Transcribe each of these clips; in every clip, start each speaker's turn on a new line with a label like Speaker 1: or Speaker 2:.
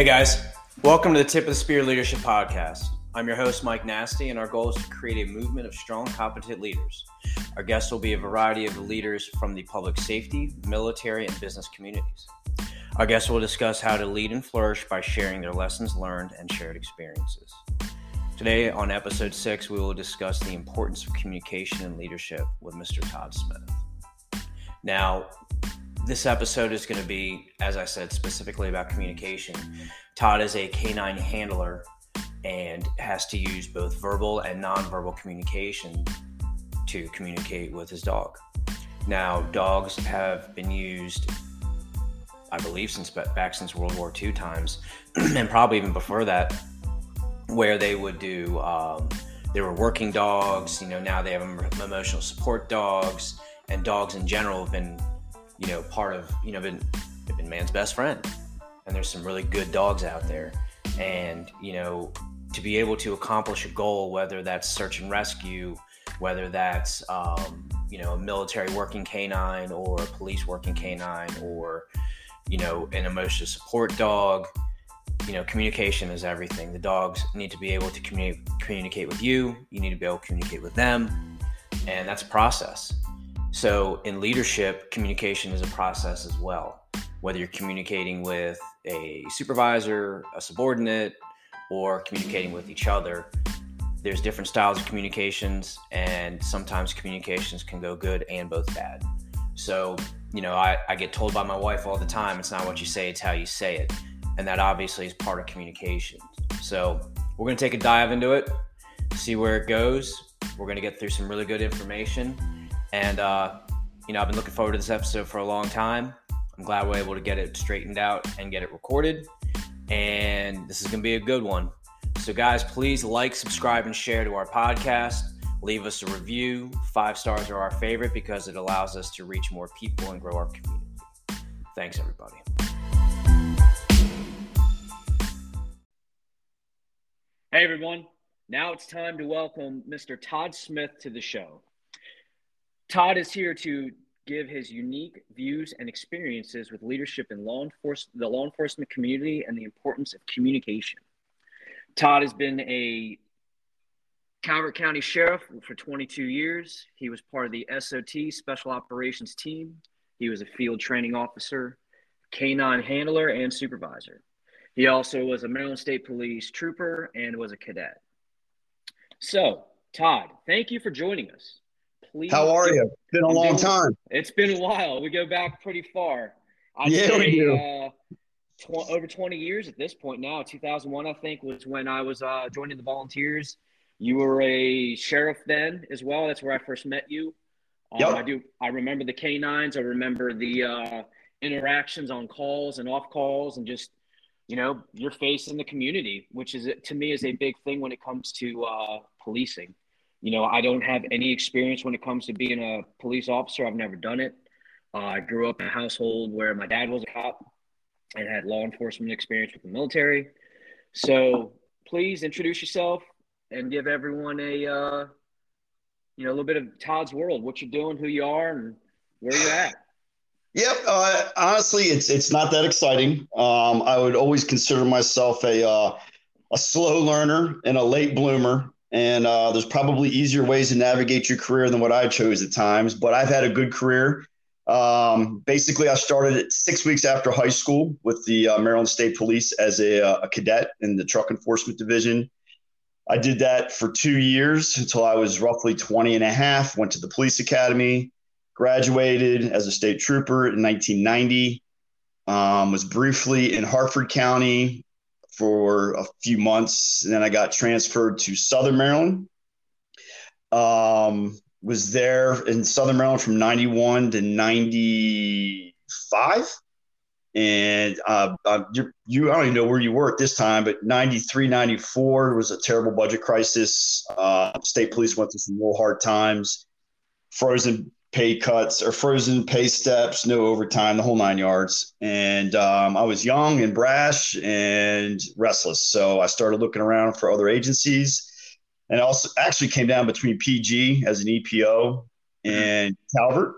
Speaker 1: Hey guys, welcome to the Tip of the Spear Leadership Podcast. I'm your host, Mike Nasti, and our goal is to create a movement of strong, competent leaders. Our guests will be a variety of leaders from the public safety, military, and business communities. Our guests will discuss how to lead and flourish by sharing their lessons learned and shared experiences. Today, on episode six, we will discuss the importance of communication and leadership with Mr. Todd Smith. Now, this episode is going to be, as I said, specifically about communication. Todd is a canine handler and has to use both verbal and nonverbal communication to communicate with his dog. Now, dogs have been used, I believe, since back since World War II times, and probably even before that, where they would do. Um, they were working dogs. You know, now they have emotional support dogs, and dogs in general have been you know, part of, you know, been, been man's best friend. And there's some really good dogs out there. And, you know, to be able to accomplish a goal, whether that's search and rescue, whether that's, um, you know, a military working canine or a police working canine or, you know, an emotional support dog, you know, communication is everything. The dogs need to be able to communi- communicate with you. You need to be able to communicate with them. And that's a process. So, in leadership, communication is a process as well. Whether you're communicating with a supervisor, a subordinate, or communicating with each other, there's different styles of communications, and sometimes communications can go good and both bad. So, you know, I, I get told by my wife all the time it's not what you say, it's how you say it. And that obviously is part of communication. So, we're going to take a dive into it, see where it goes. We're going to get through some really good information and, uh, you know, I've been looking forward to this episode for a long time. I'm glad we're able to get it straightened out and get it recorded. And this is going to be a good one. So, guys, please like, subscribe, and share to our podcast. Leave us a review. Five stars are our favorite because it allows us to reach more people and grow our community. Thanks, everybody. Hey, everyone. Now it's time to welcome Mr. Todd Smith to the show. Todd is here to give his unique views and experiences with leadership in law enforcement, the law enforcement community, and the importance of communication. Todd has been a Calvert County Sheriff for 22 years. He was part of the SOT Special Operations Team. He was a field training officer, canine handler, and supervisor. He also was a Maryland State Police trooper and was a cadet. So, Todd, thank you for joining us
Speaker 2: please. How are you? It's been a long time.
Speaker 1: It's been a while. We go back pretty far.
Speaker 2: I'd yeah, say, we do. Uh,
Speaker 1: tw- over 20 years at this point now. 2001, I think, was when I was uh, joining the volunteers. You were a sheriff then as well. That's where I first met you. Um, yep. I do. I remember the canines. I remember the uh, interactions on calls and off calls, and just you know your face in the community, which is to me is a big thing when it comes to uh, policing. You know, I don't have any experience when it comes to being a police officer. I've never done it. Uh, I grew up in a household where my dad was a cop and had law enforcement experience with the military. So please introduce yourself and give everyone a uh, you know a little bit of Todd's world, what you're doing, who you are, and where you're at.
Speaker 2: Yep. Uh, honestly, it's it's not that exciting. Um, I would always consider myself a uh, a slow learner and a late bloomer. And uh, there's probably easier ways to navigate your career than what I chose at times, but I've had a good career. Um, basically, I started six weeks after high school with the uh, Maryland State Police as a, uh, a, cadet in the Truck Enforcement Division. I did that for two years until I was roughly 20 and a half, went to the police academy, graduated as a state trooper in 1990, um, was briefly in Harford County for a few months. And then I got transferred to Southern Maryland. Um, was there in Southern Maryland from 91 to 95. And uh, uh, you, you, I don't even know where you were at this time, but 93, 94 was a terrible budget crisis. Uh, state police went through some real hard times, frozen pay cuts or frozen pay steps, no overtime, the whole nine yards. And um, I was young and brash and restless. So I started looking around for other agencies and also actually came down between PG as an EPO and Calvert.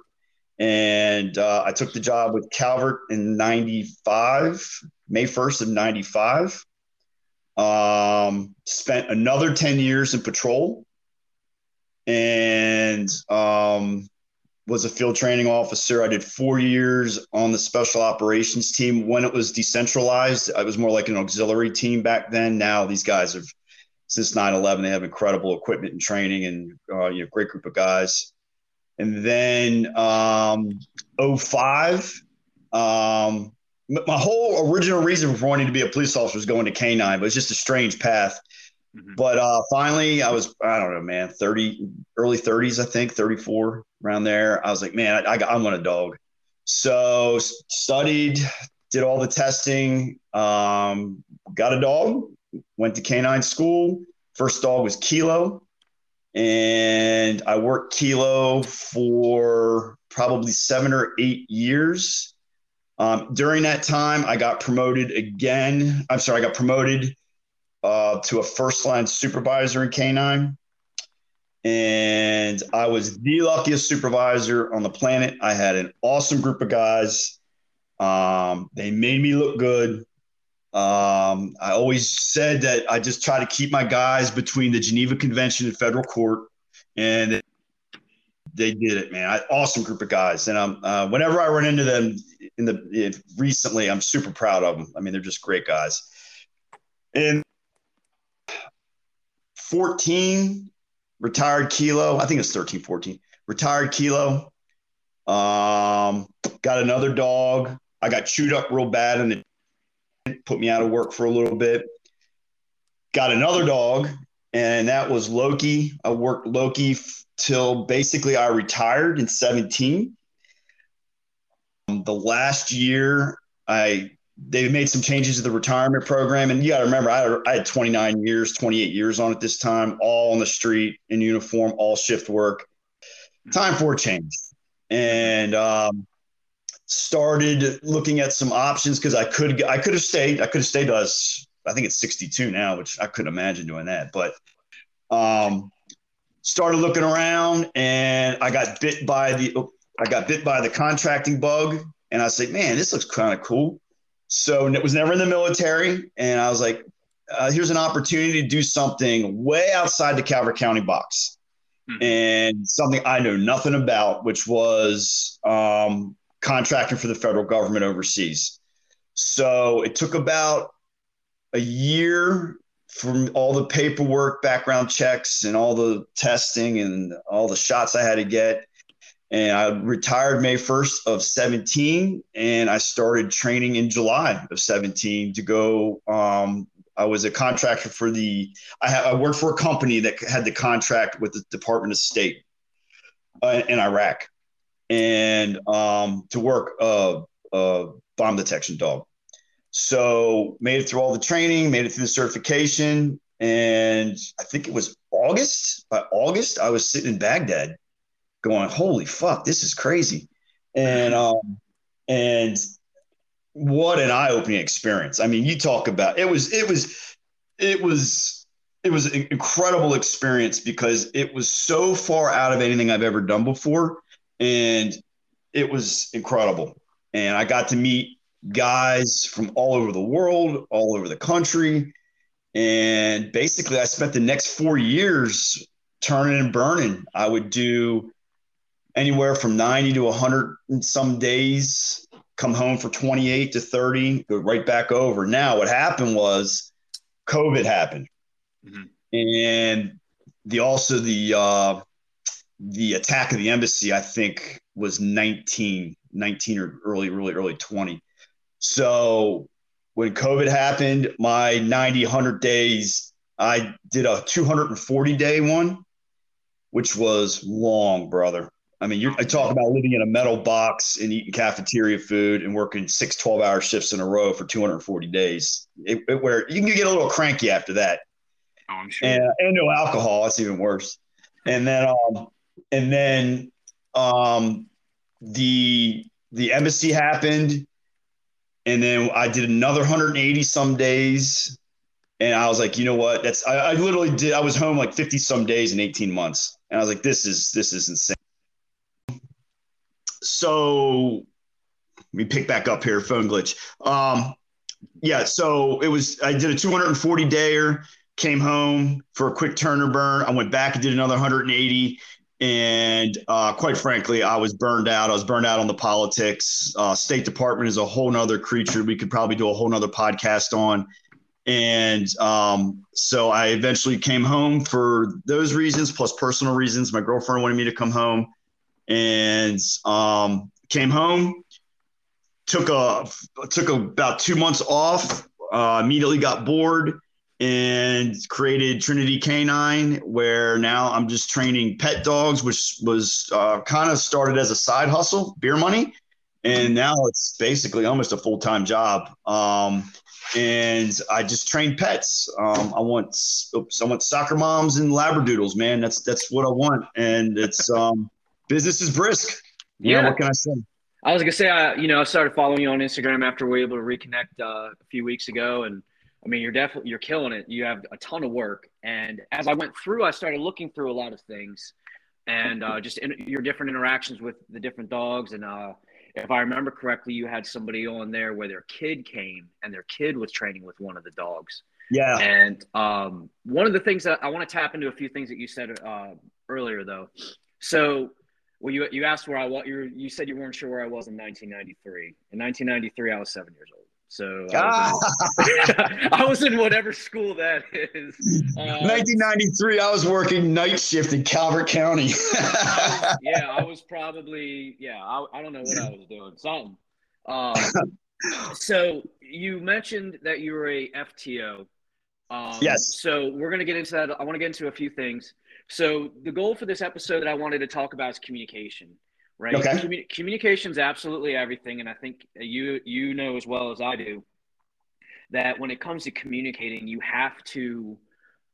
Speaker 2: And uh, I took the job with Calvert in 95, May 1st of 95. Um, spent another 10 years in patrol and um, was a field training officer. I did four years on the special operations team when it was decentralized. I was more like an auxiliary team back then. Now these guys have since 9-11 they have incredible equipment and training and uh, you know great group of guys and then um, 05 um, my whole original reason for wanting to be a police officer was going to K9, but it's just a strange path. Mm-hmm. But uh, finally, I was, I don't know, man, 30, early 30s, I think, 34 around there. I was like, man, I, I, I want a dog. So studied, did all the testing, um, got a dog, went to canine school. First dog was Kilo. And I worked Kilo for probably seven or eight years. Um, during that time, I got promoted again. I'm sorry, I got promoted uh, to a first line supervisor in canine. And I was the luckiest supervisor on the planet. I had an awesome group of guys. Um, they made me look good. Um, I always said that I just try to keep my guys between the Geneva Convention and federal court, and they did it, man. I, awesome group of guys, and um, uh, whenever I run into them in the recently, I'm super proud of them. I mean, they're just great guys. And 14 retired kilo. I think it's 13, 14 retired kilo. Um, got another dog. I got chewed up real bad and it put me out of work for a little bit. Got another dog, and that was Loki. I worked Loki f- till basically I retired in 17. Um, the last year, I they made some changes to the retirement program, and you got to remember, I I had 29 years, 28 years on it this time, all on the street in uniform, all shift work. Time for a change, and um, started looking at some options because I could I could have stayed. I could have stayed us. I think it's 62 now, which I couldn't imagine doing that. But um, started looking around, and I got bit by the I got bit by the contracting bug, and I said, "Man, this looks kind of cool." So it was never in the military, and I was like, uh, "Here's an opportunity to do something way outside the Calvert County box." Hmm. And something I know nothing about, which was um, contracting for the federal government overseas. So it took about a year from all the paperwork, background checks, and all the testing and all the shots I had to get. And I retired May 1st of 17, and I started training in July of 17 to go. Um, I was a contractor for the. I, ha- I worked for a company that had the contract with the Department of State uh, in Iraq and um, to work a, a bomb detection dog. So made it through all the training, made it through the certification, and I think it was August. By August, I was sitting in Baghdad, going, "Holy fuck, this is crazy!" And um, and what an eye-opening experience. I mean, you talk about it was it was it was it was an incredible experience because it was so far out of anything I've ever done before and it was incredible. And I got to meet guys from all over the world, all over the country. And basically, I spent the next four years turning and burning. I would do anywhere from 90 to 100 in some days, come home for 28 to 30, go right back over. Now, what happened was COVID happened. Mm-hmm. And the also the uh, the attack of the embassy, I think, was 19, 19 or early, really early 20. So when COVID happened, my 90, 100 days, I did a 240 day one. which was long, brother. I mean, you're I talk about living in a metal box and eating cafeteria food and working six 12 hour shifts in a row for 240 days, it, it, where you can get a little cranky after that.
Speaker 1: Oh, I'm sure.
Speaker 2: And, and no alcohol. That's even worse. And then, um, and then, um, the, the embassy happened. And then I did another 180 some days. And I was like, you know what? That's, I, I literally did. I was home like 50 some days in 18 months. And I was like, this is, this is insane so let me pick back up here, phone glitch. Um, yeah, so it was I did a 240 dayer, came home for a quick turner burn. I went back and did another 180. And uh, quite frankly, I was burned out. I was burned out on the politics. Uh, State Department is a whole nother creature. We could probably do a whole nother podcast on. And um, so I eventually came home for those reasons, plus personal reasons. My girlfriend wanted me to come home and um, came home. Took a took about two months off. Uh, immediately got bored and created Trinity Canine, where now I'm just training pet dogs, which was uh, kind of started as a side hustle, beer money, and now it's basically almost a full time job. Um, and I just train pets. Um, I want oops, I want soccer moms and labradoodles, man. That's that's what I want, and it's um, business is brisk. You yeah. Know, what can I say?
Speaker 1: I was gonna say, I you know, I started following you on Instagram after we were able to reconnect uh, a few weeks ago, and I mean, you're definitely you're killing it. You have a ton of work, and as I went through, I started looking through a lot of things, and uh, just in, your different interactions with the different dogs, and uh, if I remember correctly, you had somebody on there where their kid came and their kid was training with one of the dogs.
Speaker 2: Yeah.
Speaker 1: And um, one of the things that I want to tap into a few things that you said uh, earlier, though. So well, you you asked where I was. You you said you weren't sure where I was in 1993. In 1993, I was seven years old. So I was, in, I was in whatever school that is.
Speaker 2: Uh, 1993, I was working night shift in Calvert County.
Speaker 1: I was, yeah, I was probably yeah. I, I don't know what I was doing. Something. Um, so you mentioned that you were a FTO.
Speaker 2: Um, yes.
Speaker 1: So we're going to get into that. I want to get into a few things. So the goal for this episode that I wanted to talk about is communication, right? Okay. Commun- communication is absolutely everything, and I think you you know as well as I do that when it comes to communicating, you have to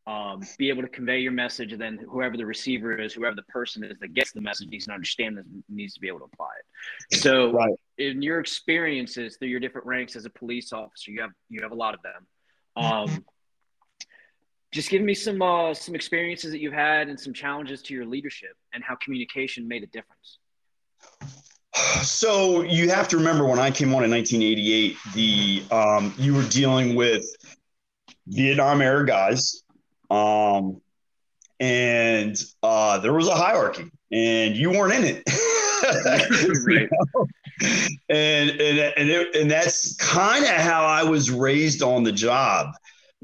Speaker 1: um, be able to convey your message, and then whoever the receiver is, whoever the person is that gets the message needs to understand this, needs to be able to apply it. So, right. in your experiences through your different ranks as a police officer, you have you have a lot of them. Um, just give me some uh, some experiences that you've had and some challenges to your leadership and how communication made a difference.
Speaker 2: So you have to remember when I came on in 1988, the um, you were dealing with Vietnam era guys, um, and uh, there was a hierarchy, and you weren't in it. right. And and and, it, and that's kind of how I was raised on the job.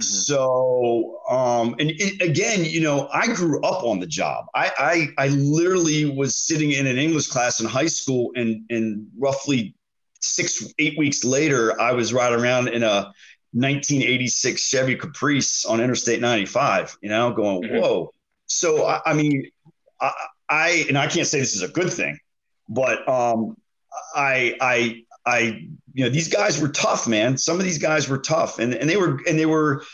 Speaker 2: So, um, and it, again, you know, I grew up on the job. I, I, I literally was sitting in an English class in high school, and and roughly six, eight weeks later, I was riding around in a 1986 Chevy Caprice on Interstate 95. You know, going, mm-hmm. whoa. So, I, I mean, I, I, and I can't say this is a good thing, but um, I, I, I, you know, these guys were tough, man. Some of these guys were tough, and and they were and they were,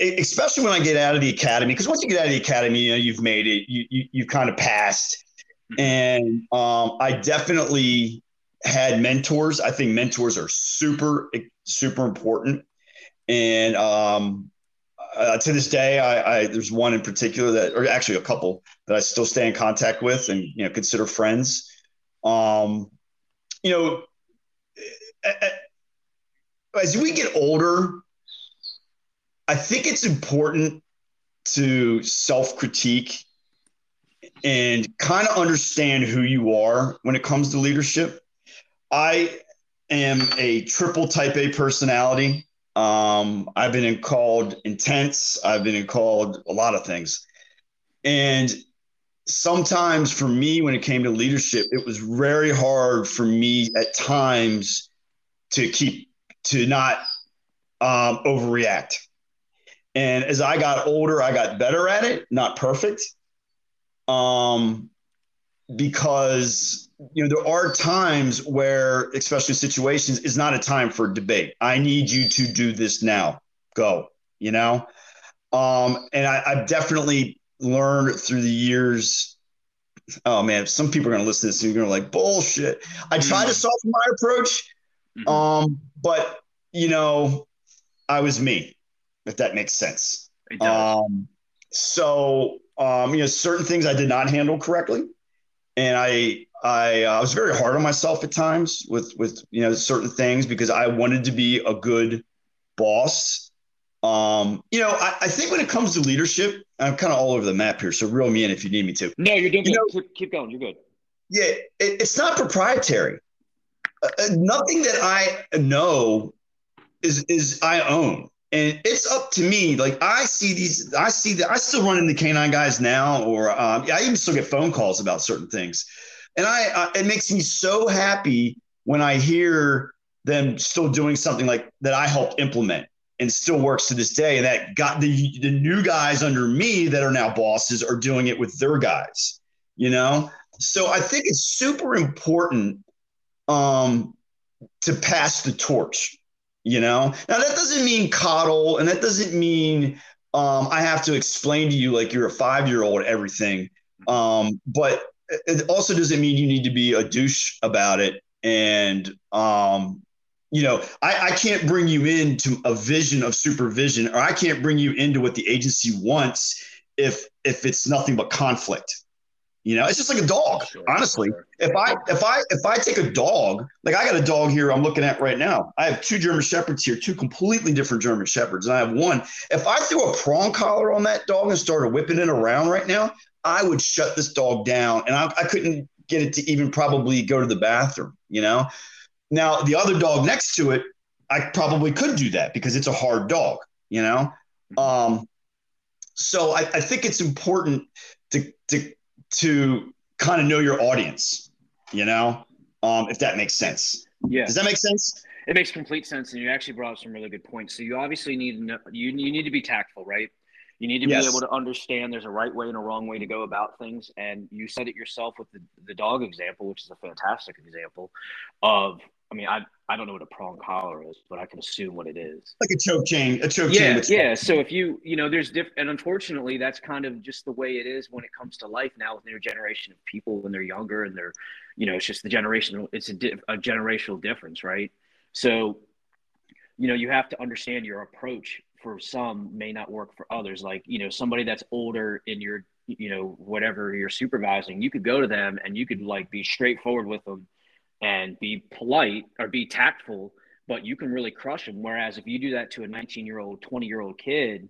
Speaker 2: especially when I get out of the academy, because once you get out of the academy, you know, you've made it, you you you kind of passed, mm-hmm. and um, I definitely had mentors. I think mentors are super super important, and um, uh, to this day, I, I, there's one in particular that, or actually a couple that I still stay in contact with and you know consider friends. Um, you know, as we get older, I think it's important to self critique and kind of understand who you are when it comes to leadership. I am a triple type A personality. Um, I've been called intense. I've been called a lot of things. And sometimes for me, when it came to leadership, it was very hard for me at times to keep to not um, overreact. And as I got older, I got better at it, not perfect. Um, because you know there are times where, especially situations, is not a time for debate. I need you to do this now. Go. You know, um, and I, I've definitely learned through the years. Oh man, some people are going to listen to this and you're going to like bullshit. I try to mm-hmm. soften my approach, mm-hmm. um, but you know, I was me, if that makes sense. Um, so um, you know, certain things I did not handle correctly, and I I, uh, I was very hard on myself at times with with you know certain things because I wanted to be a good boss. Um, you know, I, I think when it comes to leadership, I'm kind of all over the map here. So reel me in if you need me to.
Speaker 1: No, you're doing you good. Know, keep, keep, going. You're good.
Speaker 2: Yeah, it, it's not proprietary. Uh, uh, nothing that I know is is I own and it's up to me. Like I see these, I see that I still run into the canine guys now, or um, I even still get phone calls about certain things, and I uh, it makes me so happy when I hear them still doing something like that I helped implement and still works to this day. And that got the the new guys under me that are now bosses are doing it with their guys, you know. So I think it's super important um, to pass the torch you know? Now that doesn't mean coddle and that doesn't mean um, i have to explain to you like you're a five year old everything. Um, but it also doesn't mean you need to be a douche about it. And um, you know I, I can't bring you into a vision of supervision or i can't bring you into what the agency wants if if it's nothing but conflict you know, it's just like a dog. Sure, honestly, sure. if I if I if I take a dog, like I got a dog here, I'm looking at right now. I have two German shepherds here, two completely different German shepherds, and I have one. If I threw a prong collar on that dog and started whipping it around right now, I would shut this dog down, and I, I couldn't get it to even probably go to the bathroom. You know, now the other dog next to it, I probably could do that because it's a hard dog. You know, mm-hmm. um, so I, I think it's important to to to kind of know your audience, you know, um, if that makes sense.
Speaker 1: Yeah.
Speaker 2: Does that make sense?
Speaker 1: It makes complete sense, and you actually brought up some really good points. So you obviously need to know, you you need to be tactful, right? You need to yes. be able to understand there's a right way and a wrong way to go about things. And you said it yourself with the, the dog example, which is a fantastic example of I mean, I I don't know what a prong collar is, but I can assume what it is.
Speaker 2: Like a choke chain, a choke
Speaker 1: yeah,
Speaker 2: chain.
Speaker 1: Yeah, So if you you know, there's different, and unfortunately, that's kind of just the way it is when it comes to life now with new generation of people when they're younger and they're, you know, it's just the generational. It's a, di- a generational difference, right? So, you know, you have to understand your approach for some may not work for others. Like you know, somebody that's older in your you know whatever you're supervising, you could go to them and you could like be straightforward with them and be polite or be tactful, but you can really crush them. Whereas if you do that to a 19 year old, 20 year old kid,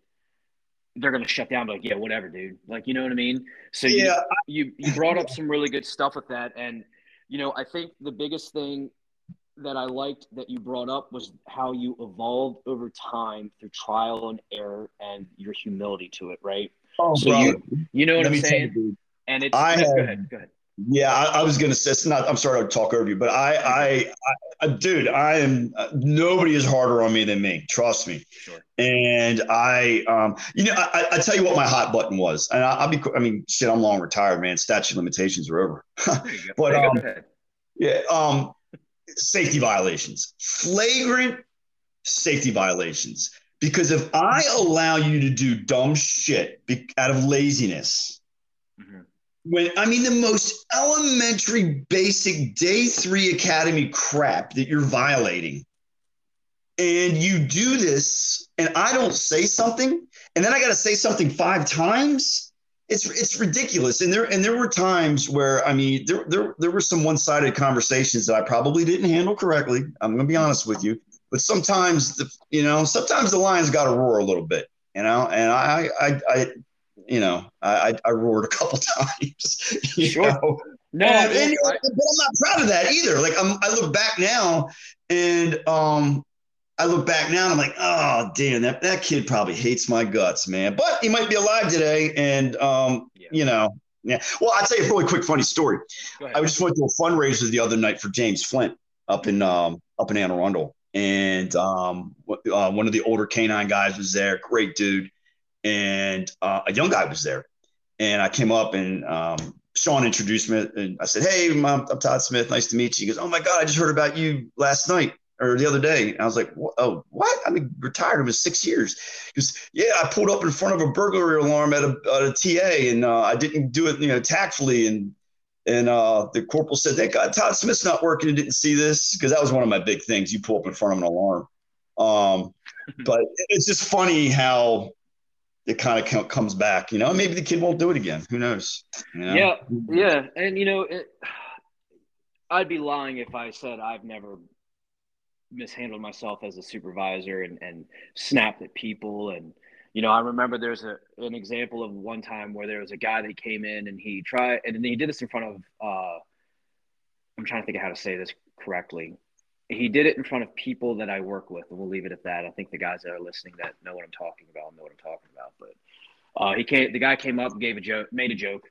Speaker 1: they're going to shut down like, yeah, whatever, dude. Like, you know what I mean? So yeah. you, you, you brought up some really good stuff with that. And, you know, I think the biggest thing that I liked that you brought up was how you evolved over time through trial and error and your humility to it, right?
Speaker 2: Oh, so
Speaker 1: you, you know what Let I'm saying? You, and it's
Speaker 2: I
Speaker 1: have, go ahead, go ahead.
Speaker 2: Yeah, I, I, was gonna say it's not. I'm sorry to talk over you, but I, I, I, dude, I am. Uh, nobody is harder on me than me. Trust me. Sure. And I, um, you know, I, I tell you what my hot button was, and I, will be. I mean, shit, I'm long retired, man. Statute limitations are over. but um, yeah, um, safety violations, flagrant safety violations. Because if I allow you to do dumb shit out of laziness. Mm-hmm when I mean the most elementary, basic day three academy crap that you're violating, and you do this, and I don't say something, and then I got to say something five times. It's it's ridiculous, and there and there were times where I mean there there there were some one sided conversations that I probably didn't handle correctly. I'm going to be honest with you, but sometimes the you know sometimes the lion's got to roar a little bit, you know, and I I I you know, I, I roared a couple times. sure. Know? No, and, and, I, but I'm not proud of that either. Like I'm, I look back now, and um, I look back now, and I'm like, oh damn, that that kid probably hates my guts, man. But he might be alive today, and um, yeah. you know, yeah. Well, I'll tell you a really quick funny story. I just went to a fundraiser the other night for James Flint up in um, up in Anne Arundel, and um, uh, one of the older canine guys was there. Great dude and uh, a young guy was there. and I came up and um, Sean introduced me, and I said, "Hey, Mom, I'm Todd Smith. Nice to meet you." He goes, "Oh my God, I just heard about you last night or the other day." I was like, "Oh, what? I've been retired. I've been six years." He "Yeah, I pulled up in front of a burglary alarm at a, at a TA, and uh, I didn't do it, you know, tactfully." And and uh, the corporal said, "Thank God Todd Smith's not working and didn't see this because that was one of my big things. You pull up in front of an alarm." Um, but it's just funny how it kind of comes back, you know. Maybe the kid won't do it again. Who knows?
Speaker 1: You know? Yeah, yeah, and you know, it, I'd be lying if I said I've never mishandled myself as a supervisor and, and snapped at people. And you know, I remember there's a an example of one time where there was a guy that came in and he tried, and he did this in front of. Uh, I'm trying to think of how to say this correctly he did it in front of people that I work with, and we'll leave it at that. I think the guys that are listening that know what I'm talking about know what I'm talking about. But uh, he came, the guy came up, gave a joke, made a joke.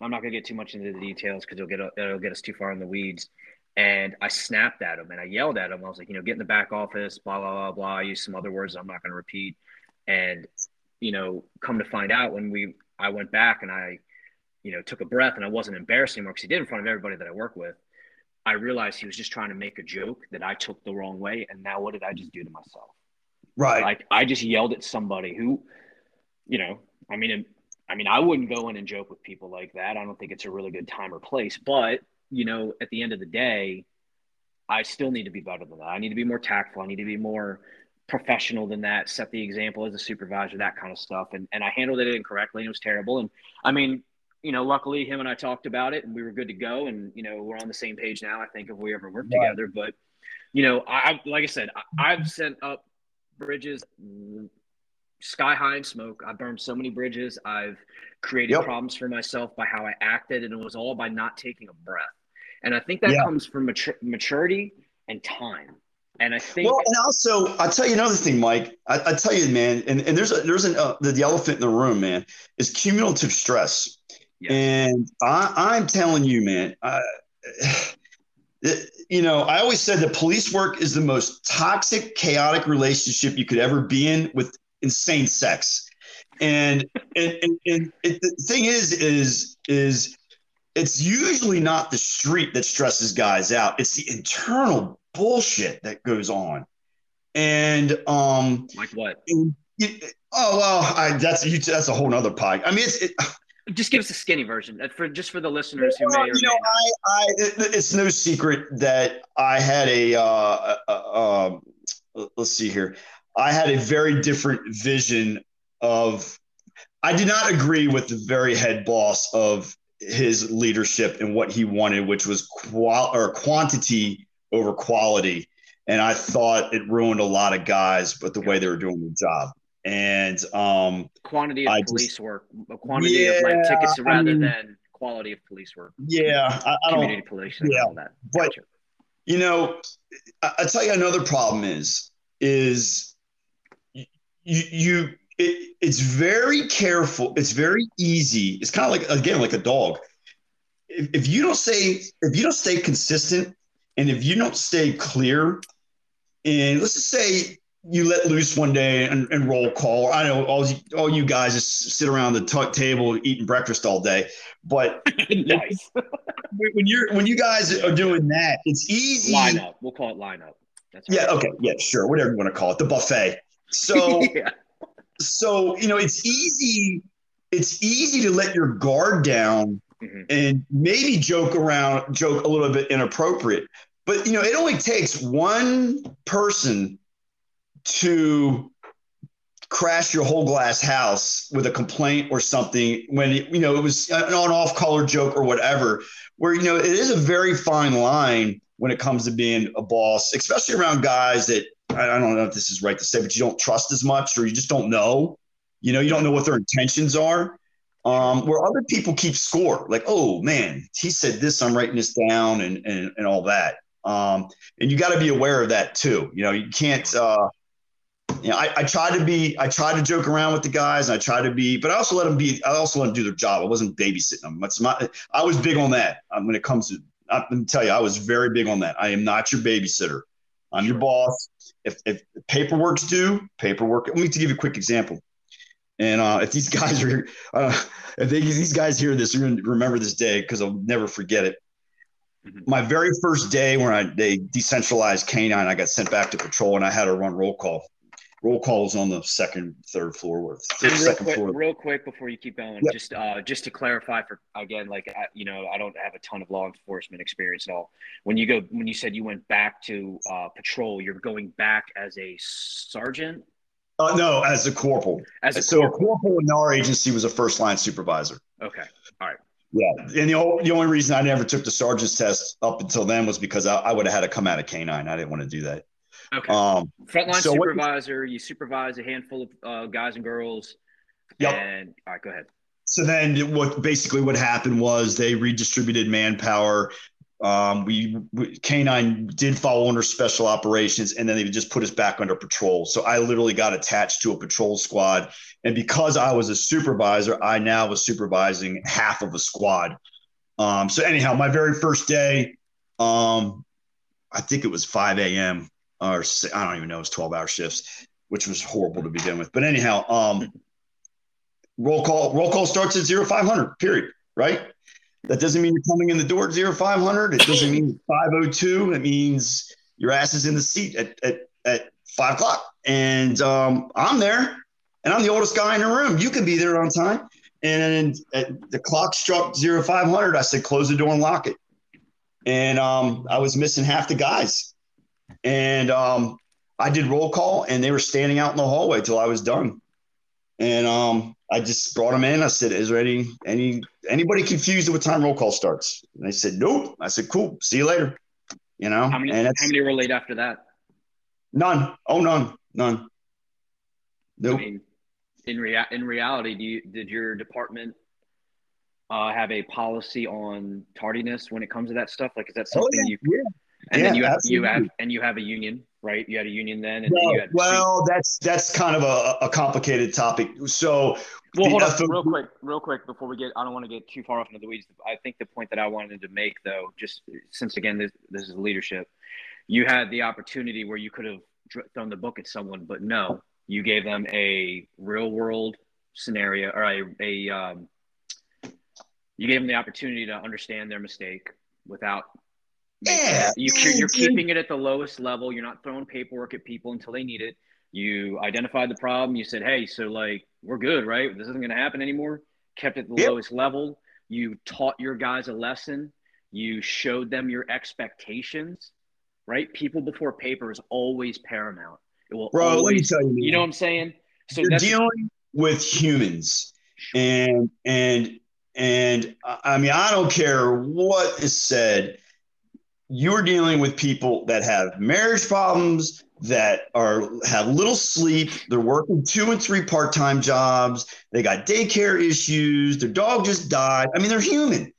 Speaker 1: I'm not gonna get too much into the details because it'll get it'll get us too far in the weeds. And I snapped at him and I yelled at him. I was like, you know, get in the back office, blah blah blah blah. I used some other words I'm not gonna repeat. And you know, come to find out when we I went back and I, you know, took a breath and I wasn't embarrassed anymore because he did in front of everybody that I work with. I realized he was just trying to make a joke that I took the wrong way. And now what did I just do to myself?
Speaker 2: Right.
Speaker 1: Like I just yelled at somebody who, you know, I mean, I mean, I wouldn't go in and joke with people like that. I don't think it's a really good time or place. But, you know, at the end of the day, I still need to be better than that. I need to be more tactful. I need to be more professional than that, set the example as a supervisor, that kind of stuff. And and I handled it incorrectly and it was terrible. And I mean, you know, luckily him and I talked about it and we were good to go. And, you know, we're on the same page now, I think, if we ever work right. together. But, you know, I, like I said, I, I've sent up bridges sky high in smoke. I burned so many bridges. I've created yep. problems for myself by how I acted. And it was all by not taking a breath. And I think that yeah. comes from matur- maturity and time. And I think,
Speaker 2: well, and also, I'll tell you another thing, Mike. I, I tell you, man, and, and there's a, there's an, uh, the, the elephant in the room, man, is cumulative stress. And I, am telling you, man, I, you know, I always said that police work is the most toxic, chaotic relationship you could ever be in with insane sex. And and, and, and it, the thing is, is is it's usually not the street that stresses guys out. It's the internal bullshit that goes on. And um,
Speaker 1: like what?
Speaker 2: And, oh well, I, that's you, that's a whole nother pie. I mean, it's it,
Speaker 1: just give us a skinny version uh, for just for the listeners who may or you know,
Speaker 2: I, I, it's no secret that I had a, uh, uh, uh, let's see here. I had a very different vision of. I did not agree with the very head boss of his leadership and what he wanted, which was qual or quantity over quality. And I thought it ruined a lot of guys, but the way they were doing the job and um,
Speaker 1: quantity of I police just, work, a quantity yeah, of like tickets rather I mean, than quality of police work.
Speaker 2: Yeah, I, I
Speaker 1: community police. Yeah, all that.
Speaker 2: but gotcha. you know, I, I tell you another problem is is you you it, it's very careful. It's very easy. It's kind of like again like a dog. If, if you don't say if you don't stay consistent and if you don't stay clear, and let's just say you let loose one day and, and roll call. I know all you, all you guys just sit around the t- table eating breakfast all day, but
Speaker 1: nice.
Speaker 2: when you're when you guys are doing that, it's easy.
Speaker 1: Lineup. We'll call it lineup.
Speaker 2: That's yeah. Okay. Yeah. Sure. Whatever you want to call it, the buffet. So, yeah. So you know, it's easy. It's easy to let your guard down mm-hmm. and maybe joke around, joke a little bit inappropriate. But you know, it only takes one person to crash your whole glass house with a complaint or something when it, you know it was an on-off color joke or whatever where you know it is a very fine line when it comes to being a boss especially around guys that i don't know if this is right to say but you don't trust as much or you just don't know you know you don't know what their intentions are um, where other people keep score like oh man he said this i'm writing this down and and, and all that um, and you got to be aware of that too you know you can't uh, you know, I, I try to be, I try to joke around with the guys, and I try to be, but I also let them be, I also let them do their job. I wasn't babysitting them. That's my, I was big on that um, when it comes to. I'm to tell you, I was very big on that. I am not your babysitter. I'm your boss. If, if paperwork's due, paperwork. Let me give you a quick example. And uh, if these guys are, uh, if they, these guys hear this, they're going to remember this day because I'll never forget it. Mm-hmm. My very first day when I they decentralized canine, I got sent back to patrol and I had to run roll call. Roll call was on the second, third floor, or
Speaker 1: real second quick, floor. Real quick before you keep going, yep. just uh, just to clarify for again, like I, you know, I don't have a ton of law enforcement experience at all. When you go, when you said you went back to uh, patrol, you're going back as a sergeant.
Speaker 2: Uh, no, as a corporal. As a so corporal. a corporal in our agency was a first line supervisor.
Speaker 1: Okay, all right.
Speaker 2: Yeah, and the, o- the only reason I never took the sergeant's test up until then was because I, I would have had to come out of canine. I didn't want to do that.
Speaker 1: Okay. Um, Frontline so supervisor, what, you supervise a handful of uh, guys and girls. Yep. And all right, go ahead.
Speaker 2: So then, what basically what happened was they redistributed manpower. Um, we, we canine did fall under special operations, and then they just put us back under patrol. So I literally got attached to a patrol squad, and because I was a supervisor, I now was supervising half of a squad. Um, so anyhow, my very first day, um, I think it was 5 a.m. or I don't even know, it was 12 hour shifts, which was horrible to begin with. But anyhow, um, roll call roll call starts at zero five hundred. Period. Right. That doesn't mean you're coming in the door at zero five hundred. It doesn't mean five oh two. It means your ass is in the seat at at, at five o'clock, and um, I'm there and I'm the oldest guy in the room. You can be there on time. And the clock struck zero five hundred. I said, close the door and lock it. And um, I was missing half the guys. And um, I did roll call, and they were standing out in the hallway till I was done. And um, I just brought them in. I said, "Is there any any anybody confused what time roll call starts?" And they said, "Nope." I said, "Cool. See you later." You know.
Speaker 1: How many? how many were late after that?
Speaker 2: None. Oh, none. None. Nope. I mean,
Speaker 1: in rea- in reality, do you did your department uh, have a policy on tardiness when it comes to that stuff? Like, is that oh, something oh, yeah, you? Yeah. And yeah, then you have, you have and you have a union, right? You had a union then, and
Speaker 2: well,
Speaker 1: you had
Speaker 2: well that's that's kind of a, a complicated topic. So,
Speaker 1: well, hold on, real quick, real quick before we get. I don't want to get too far off into the weeds. I think the point that I wanted to make, though, just since again this this is leadership, you had the opportunity where you could have thrown the book at someone, but no, you gave them a real world scenario or a, a um, you gave them the opportunity to understand their mistake without
Speaker 2: yeah,
Speaker 1: you, you're keeping it at the lowest level. You're not throwing paperwork at people until they need it. You identified the problem. You said, "Hey, so like we're good, right? This isn't going to happen anymore." Kept it at the yep. lowest level. You taught your guys a lesson. You showed them your expectations, right? People before paper is always paramount. It will Bro, always, let me tell you, man. you know what I'm saying?
Speaker 2: So you're dealing with humans, and and and I mean, I don't care what is said. You're dealing with people that have marriage problems, that are have little sleep. They're working two and three part time jobs. They got daycare issues. Their dog just died. I mean, they're human.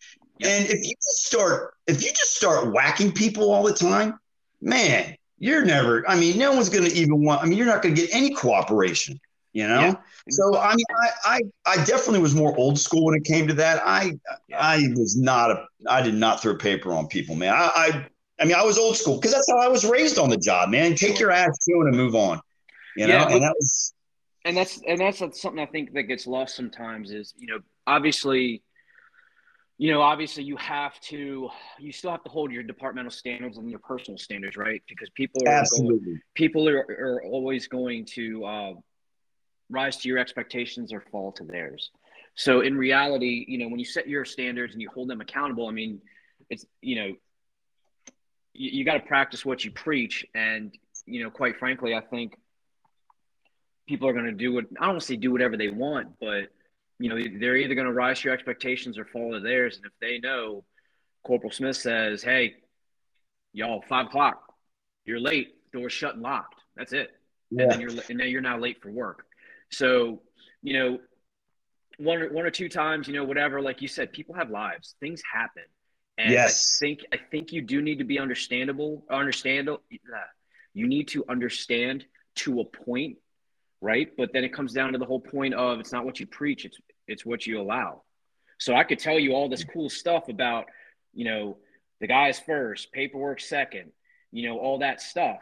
Speaker 2: And if you just start, if you just start whacking people all the time, man, you're never, I mean, no one's going to even want, I mean, you're not going to get any cooperation, you know? Yeah. So, I mean, I, I, I definitely was more old school when it came to that. I. I was not a, I did not throw paper on people, man. I, I, I mean, I was old school because that's how I was raised on the job, man. Take sure. your ass and move on, you know? Yeah, and that was,
Speaker 1: and that's, and that's something I think that gets lost sometimes is, you know, obviously, you know, obviously you have to, you still have to hold your departmental standards and your personal standards, right? Because people are Absolutely. Going, people are, are always going to uh, rise to your expectations or fall to theirs. So in reality, you know, when you set your standards and you hold them accountable, I mean, it's you know, you, you got to practice what you preach, and you know, quite frankly, I think people are going to do what I don't say do whatever they want, but you know, they're either going to rise to your expectations or fall to theirs. And if they know Corporal Smith says, hey, y'all, five o'clock, you're late, door's shut and locked. That's it. Yeah. And then you're and then you're now late for work. So, you know, one or one or two times, you know, whatever, like you said, people have lives. Things happen. And yes. I think I think you do need to be understandable, understandable. Uh, you need to understand to a point right? But then it comes down to the whole point of it's not what you preach, it's it's what you allow. So I could tell you all this cool stuff about, you know, the guys first, paperwork second, you know, all that stuff.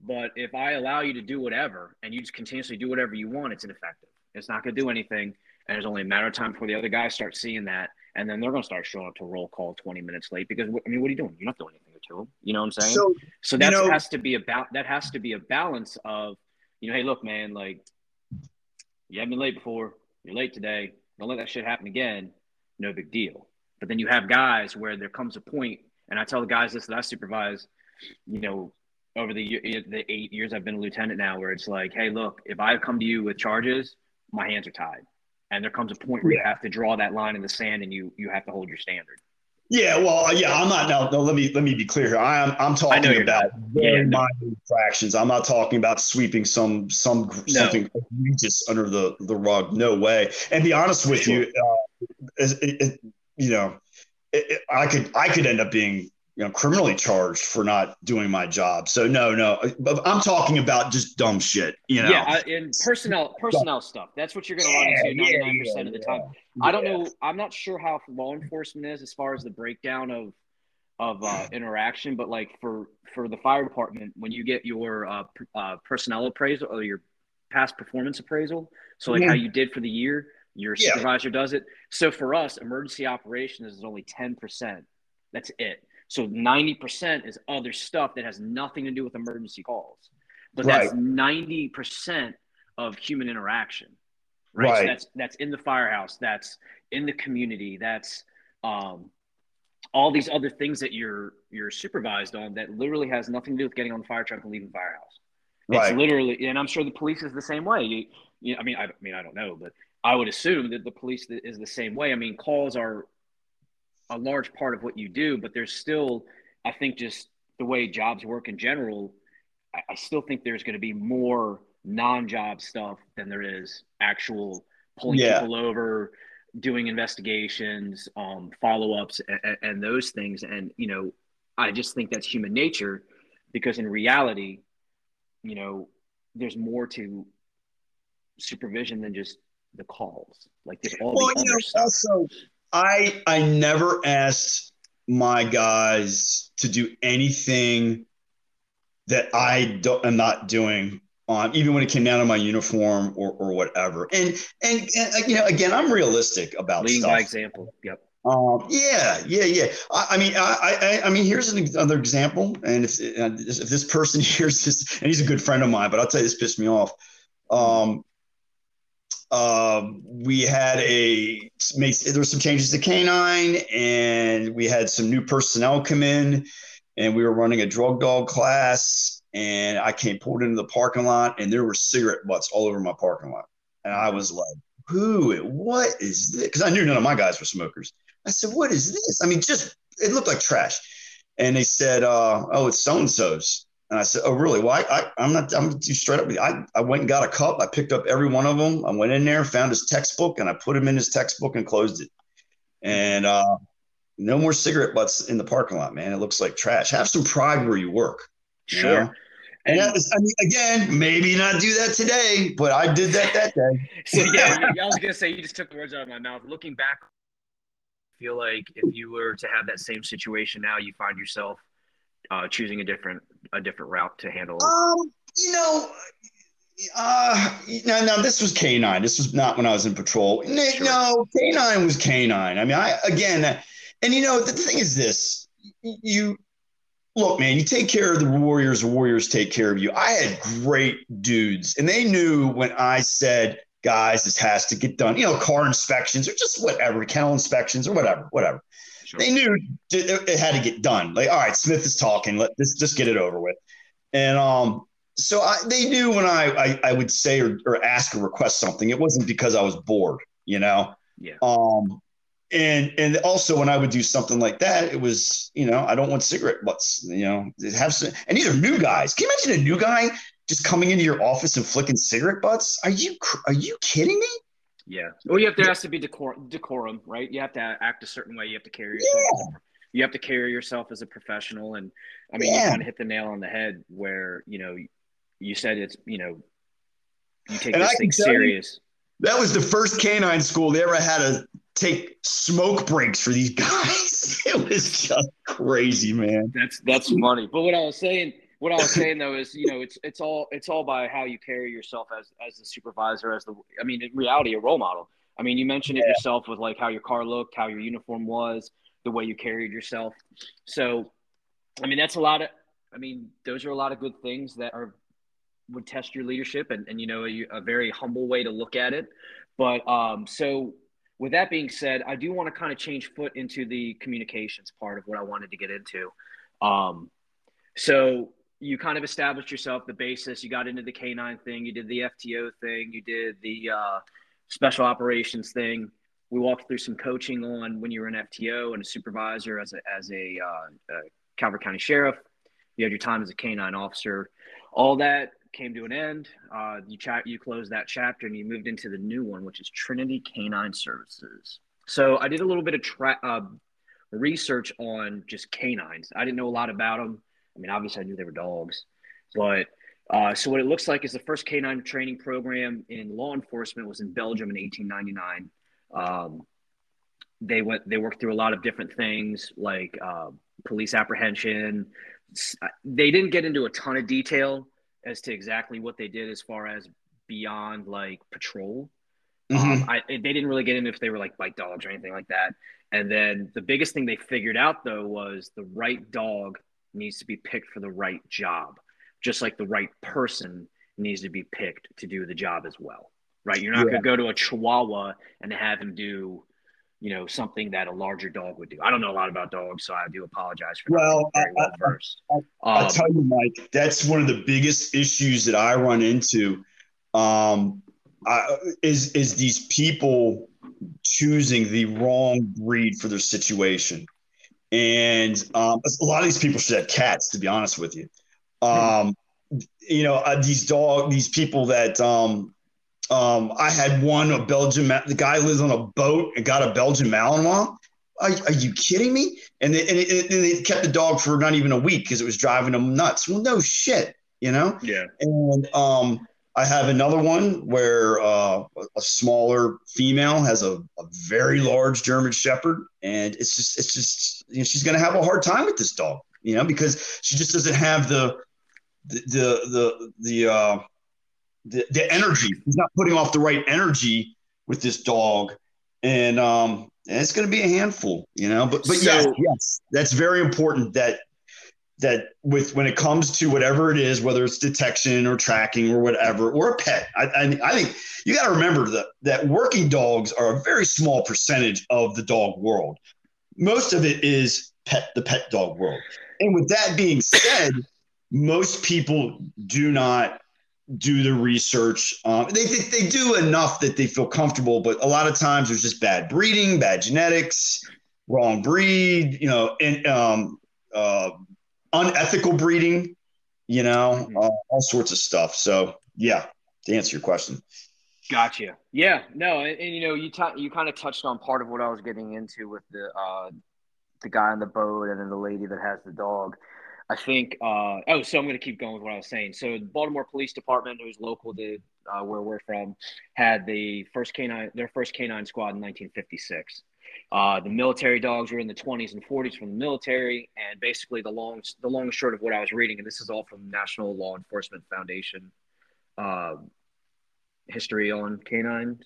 Speaker 1: But if I allow you to do whatever and you just continuously do whatever you want, it's ineffective. It's not going to do anything. And there's only a matter of time before the other guys start seeing that. And then they're going to start showing up to roll call 20 minutes late because, I mean, what are you doing? You're not doing anything to them. You know what I'm saying? So, so that you know, has to be about, that has to be a balance of, you know, hey, look, man, like you haven't been late before, you're late today. Don't let that shit happen again. No big deal. But then you have guys where there comes a point, and I tell the guys this that I supervise, you know, over the the eight years I've been a lieutenant now, where it's like, hey, look, if I come to you with charges, my hands are tied, and there comes a point where yeah. you have to draw that line in the sand, and you you have to hold your standard.
Speaker 2: Yeah, well, uh, yeah, I'm not. No, no. Let me let me be clear here. I am. I'm talking about very yeah, minor infractions. I'm not talking about sweeping some some no. something egregious under the the rug. No way. And be honest with sure. you, uh, it, it, you know, it, I could I could end up being you know criminally charged for not doing my job. So no, no, I'm talking about just dumb shit. You know,
Speaker 1: yeah, and personnel personnel stuff. That's what you're going to run into 99 percent of the time. I don't know. I'm not sure how law enforcement is as far as the breakdown of of uh, interaction, but like for for the fire department, when you get your uh, uh, personnel appraisal or your past performance appraisal, so like how you did for the year, your supervisor does it. So for us, emergency operations is only 10%. That's it. So 90% is other stuff that has nothing to do with emergency calls. But right. that's 90% of human interaction. Right? right. So that's that's in the firehouse, that's in the community, that's um, all these other things that you're you're supervised on that literally has nothing to do with getting on the fire truck and leaving the firehouse. Right. It's literally, and I'm sure the police is the same way. You, you, I mean, I, I mean, I don't know, but I would assume that the police is the same way. I mean, calls are a large part of what you do, but there's still, I think, just the way jobs work in general. I, I still think there's going to be more non-job stuff than there is actual pulling yeah. people over, doing investigations, um, follow-ups, and, and those things. And you know, I just think that's human nature, because in reality, you know, there's more to supervision than just the calls. Like there's all well, the other know, stuff. Also,
Speaker 2: I I never asked my guys to do anything that I don't, am not doing on even when it came down to my uniform or, or whatever. And, and, and you know, again, I'm realistic about
Speaker 1: leading
Speaker 2: stuff.
Speaker 1: by example. Yep.
Speaker 2: Um, yeah, yeah, yeah. I, I mean, I, I, I, mean, here's another example. And if, if this person hears this, and he's a good friend of mine, but I'll tell you, this pissed me off. Um, uh, we had a made, there were some changes to canine and we had some new personnel come in and we were running a drug dog class and i came pulled into the parking lot and there were cigarette butts all over my parking lot. And i was like who what is this? Because i knew none of my guys were smokers. I said what is this? I mean just it looked like trash. And they said uh, oh it's so and so's and I said, "Oh, really? Well, I, I am not. I'm straight up. I, I went and got a cup. I picked up every one of them. I went in there, found his textbook, and I put him in his textbook and closed it. And uh, no more cigarette butts in the parking lot, man. It looks like trash. Have some pride where you work.
Speaker 1: You sure. Know?
Speaker 2: And that was, I mean, again, maybe not do that today, but I did that that day.
Speaker 1: so yeah, I was gonna say you just took the words out of my mouth. Looking back, I feel like if you were to have that same situation now, you find yourself uh, choosing a different a different route to handle?
Speaker 2: Um, you know, uh, no, no, this was K9. This was not when I was in patrol. Sure. No, K9 was K9. I mean, I again, and you know, the thing is this: you look, man, you take care of the warriors, the warriors take care of you. I had great dudes, and they knew when I said, guys, this has to get done. You know, car inspections or just whatever, kennel inspections or whatever, whatever. Sure. They knew it had to get done. Like, all right, Smith is talking. Let this just get it over with. And um, so I, they knew when I, I, I would say or, or ask or request something, it wasn't because I was bored, you know.
Speaker 1: Yeah.
Speaker 2: Um, and and also when I would do something like that, it was you know I don't want cigarette butts, you know. Have some, and these are new guys. Can you imagine a new guy just coming into your office and flicking cigarette butts? Are you are you kidding me?
Speaker 1: Yeah. Well, you have there has to be decorum, decorum, right? You have to act a certain way. You have to carry yourself. Yeah. you have to carry yourself as a professional, and I mean, yeah. you kind of hit the nail on the head where you know you said it's you know you take and this I thing serious.
Speaker 2: You, that was the first canine school they ever had to take smoke breaks for these guys. it was just crazy, man.
Speaker 1: That's that's funny. But what I was saying, what I was saying though is, you know, it's it's all it's all by how you carry yourself as as the supervisor, as the I mean, in reality, a role model. I mean, you mentioned yeah. it yourself with like how your car looked, how your uniform was, the way you carried yourself. So, I mean, that's a lot of. I mean, those are a lot of good things that are would test your leadership, and and you know, a, a very humble way to look at it. But um, so with that being said, I do want to kind of change foot into the communications part of what I wanted to get into. Um, so you kind of established yourself the basis. You got into the canine thing. You did the FTO thing. You did the uh, special operations thing. We walked through some coaching on when you were an FTO and a supervisor as a as a, uh, a Calvert County sheriff. You had your time as a canine officer. All that came to an end. Uh, you chat, you closed that chapter, and you moved into the new one, which is Trinity Canine Services. So I did a little bit of tra- uh, research on just canines. I didn't know a lot about them. I mean, obviously, I knew they were dogs, but uh, so what it looks like is the first canine training program in law enforcement was in Belgium in 1899. Um, they went, they worked through a lot of different things like uh, police apprehension. They didn't get into a ton of detail as to exactly what they did as far as beyond like patrol. Mm-hmm. Um, I, they didn't really get into if they were like bite dogs or anything like that. And then the biggest thing they figured out though was the right dog needs to be picked for the right job, just like the right person needs to be picked to do the job as well. Right? You're not yeah. going to go to a Chihuahua and have him do, you know, something that a larger dog would do. I don't know a lot about dogs, so I do apologize for well, very well versed. I,
Speaker 2: I, um, tell you, Mike, that's one of the biggest issues that I run into. Um, I, is is these people choosing the wrong breed for their situation? And um, a lot of these people should have cats, to be honest with you. Um, you know, uh, these dog, these people that um, um, I had one a Belgian. The guy lives on a boat and got a Belgian Malinois. Are, are you kidding me? And they, and, it, and they kept the dog for not even a week because it was driving them nuts. Well, no shit, you know.
Speaker 1: Yeah.
Speaker 2: And um, I have another one where uh, a smaller female has a, a, very large German Shepherd, and it's just it's just you know, she's going to have a hard time with this dog, you know, because she just doesn't have the the the the the, uh, the, the energy. She's not putting off the right energy with this dog, and um, and it's going to be a handful, you know. But but so, yes, yes, that's very important that that with when it comes to whatever it is, whether it's detection or tracking or whatever, or a pet, I, I, I think you got to remember that that working dogs are a very small percentage of the dog world. Most of it is pet the pet dog world. And with that being said, most people do not do the research. Um, they think they do enough that they feel comfortable, but a lot of times there's just bad breeding, bad genetics, wrong breed, you know, and um, uh, unethical breeding, you know, uh, all sorts of stuff. So, yeah, to answer your question.
Speaker 1: Gotcha. Yeah, no, and, and you know, you t- you kind of touched on part of what I was getting into with the uh, the guy on the boat and then the lady that has the dog. I think. Uh, oh, so I'm going to keep going with what I was saying. So, the Baltimore Police Department, who's local to uh, where we're from, had the first canine, their first canine squad in 1956. Uh, the military dogs were in the 20s and 40s from the military, and basically the long the long and short of what I was reading, and this is all from National Law Enforcement Foundation uh, history on canines.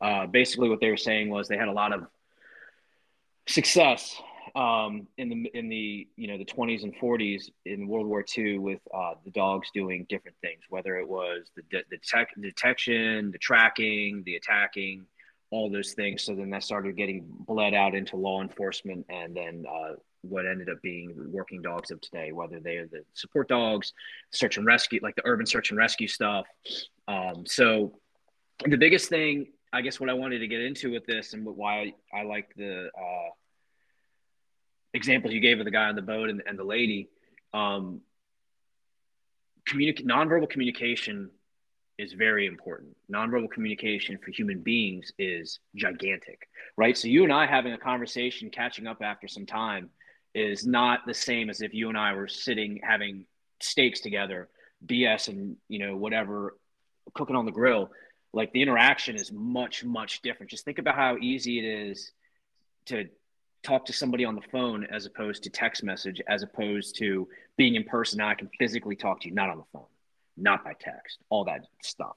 Speaker 1: Uh, basically, what they were saying was they had a lot of success um, in the in the you know the 20s and 40s in World War II with uh, the dogs doing different things, whether it was the, de- the tech, detection, the tracking, the attacking all those things. So then that started getting bled out into law enforcement and then uh, what ended up being working dogs of today, whether they are the support dogs, search and rescue, like the urban search and rescue stuff. Um, so the biggest thing, I guess, what I wanted to get into with this and why I, like the uh, examples you gave of the guy on the boat and, and the lady, um, communicate nonverbal communication is very important. Nonverbal communication for human beings is gigantic, right? So you and I having a conversation, catching up after some time, is not the same as if you and I were sitting having steaks together, BS and you know whatever, cooking on the grill. Like the interaction is much much different. Just think about how easy it is to talk to somebody on the phone as opposed to text message, as opposed to being in person. Now I can physically talk to you, not on the phone, not by text, all that stuff,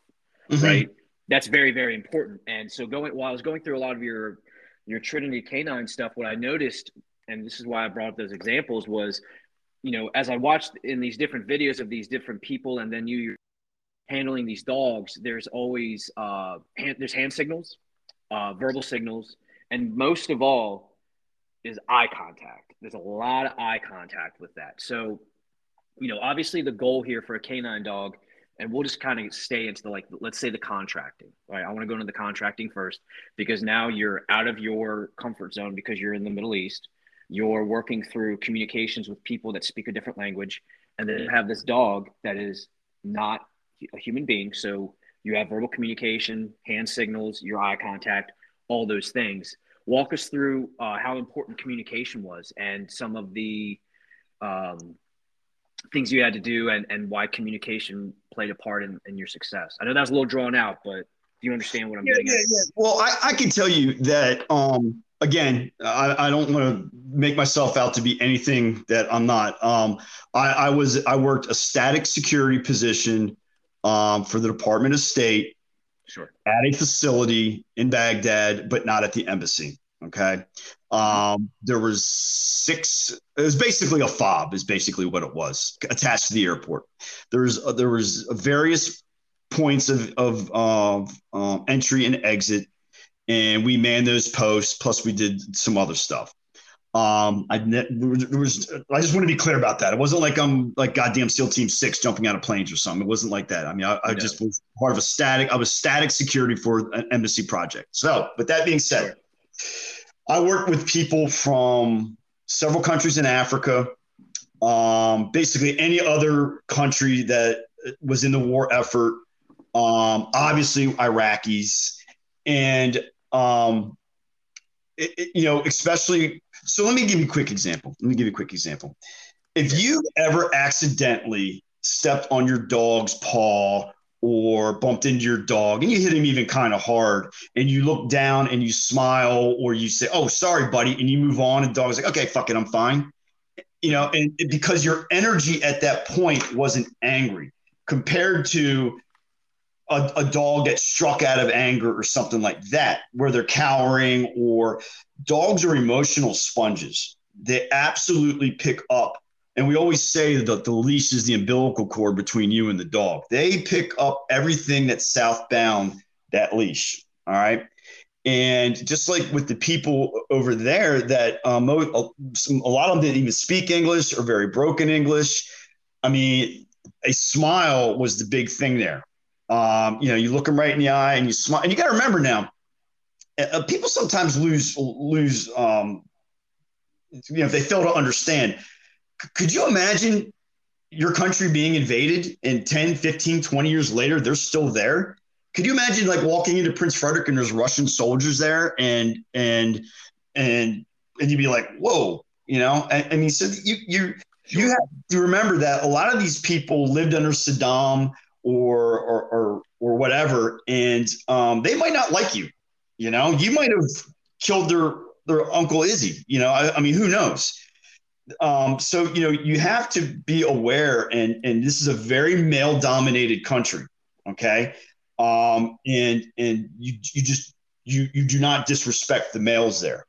Speaker 1: mm-hmm. right? That's very, very important. And so going while I was going through a lot of your your Trinity Canine stuff, what I noticed, and this is why I brought up those examples, was you know as I watched in these different videos of these different people, and then you handling these dogs, there's always uh, hand, there's hand signals, uh, verbal signals, and most of all is eye contact. There's a lot of eye contact with that. So, you know, obviously the goal here for a canine dog, and we'll just kind of stay into the like, let's say the contracting. Right, I want to go into the contracting first because now you're out of your comfort zone because you're in the Middle East. You're working through communications with people that speak a different language, and then you have this dog that is not a human being. So you have verbal communication, hand signals, your eye contact, all those things. Walk us through uh, how important communication was and some of the um, things you had to do and, and why communication played a part in, in your success. I know that was a little drawn out, but do you understand what I'm yeah, getting yeah, at? Yeah.
Speaker 2: Well, I, I can tell you that, um, again, I, I don't want to make myself out to be anything that I'm not. Um, I, I was, I worked a static security position um, for the Department of State
Speaker 1: sure.
Speaker 2: at a facility in Baghdad, but not at the embassy. Okay. Um, there was six. It was basically a fob. Is basically what it was attached to the airport. There's uh, there was various points of of, of um, entry and exit, and we manned those posts. Plus, we did some other stuff. Um, I was, I just want to be clear about that. It wasn't like I'm like goddamn SEAL Team Six jumping out of planes or something. It wasn't like that. I mean, I, I no. just was part of a static. I was static security for an embassy project. So, but that being said, I work with people from several countries in Africa, um, basically any other country that was in the war effort. Um, obviously, Iraqis, and um, it, it, you know, especially so let me give you a quick example. Let me give you a quick example. If you ever accidentally stepped on your dog's paw or bumped into your dog and you hit him even kind of hard and you look down and you smile or you say, Oh, sorry, buddy, and you move on, and dog's like, Okay, fuck it, I'm fine. You know, and because your energy at that point wasn't angry compared to a, a, dog gets struck out of anger or something like that, where they're cowering, or dogs are emotional sponges. They absolutely pick up. And we always say that the leash is the umbilical cord between you and the dog. They pick up everything that's southbound that leash. All right. And just like with the people over there, that um, a, lot of them didn't even speak English or very broken English. I mean, a smile was the big thing there um, you know, you look them right in the eye and you smile. And you got to remember now, uh, people sometimes lose lose. Um, you know, if they fail to understand. Could you imagine your country being invaded and 10, 15, 20 years later, they're still there? Could you imagine like walking into Prince Frederick and there's Russian soldiers there and and and and you'd be like, whoa, you know? And, and he said you you you have to remember that a lot of these people lived under Saddam or or or, or whatever, and um, they might not like you. You know, you might have killed their their uncle Izzy. You know, I, I mean, who knows? Um, so you know, you have to be aware, and and this is a very male dominated country. Okay, um, and and you you just you you do not disrespect the males there.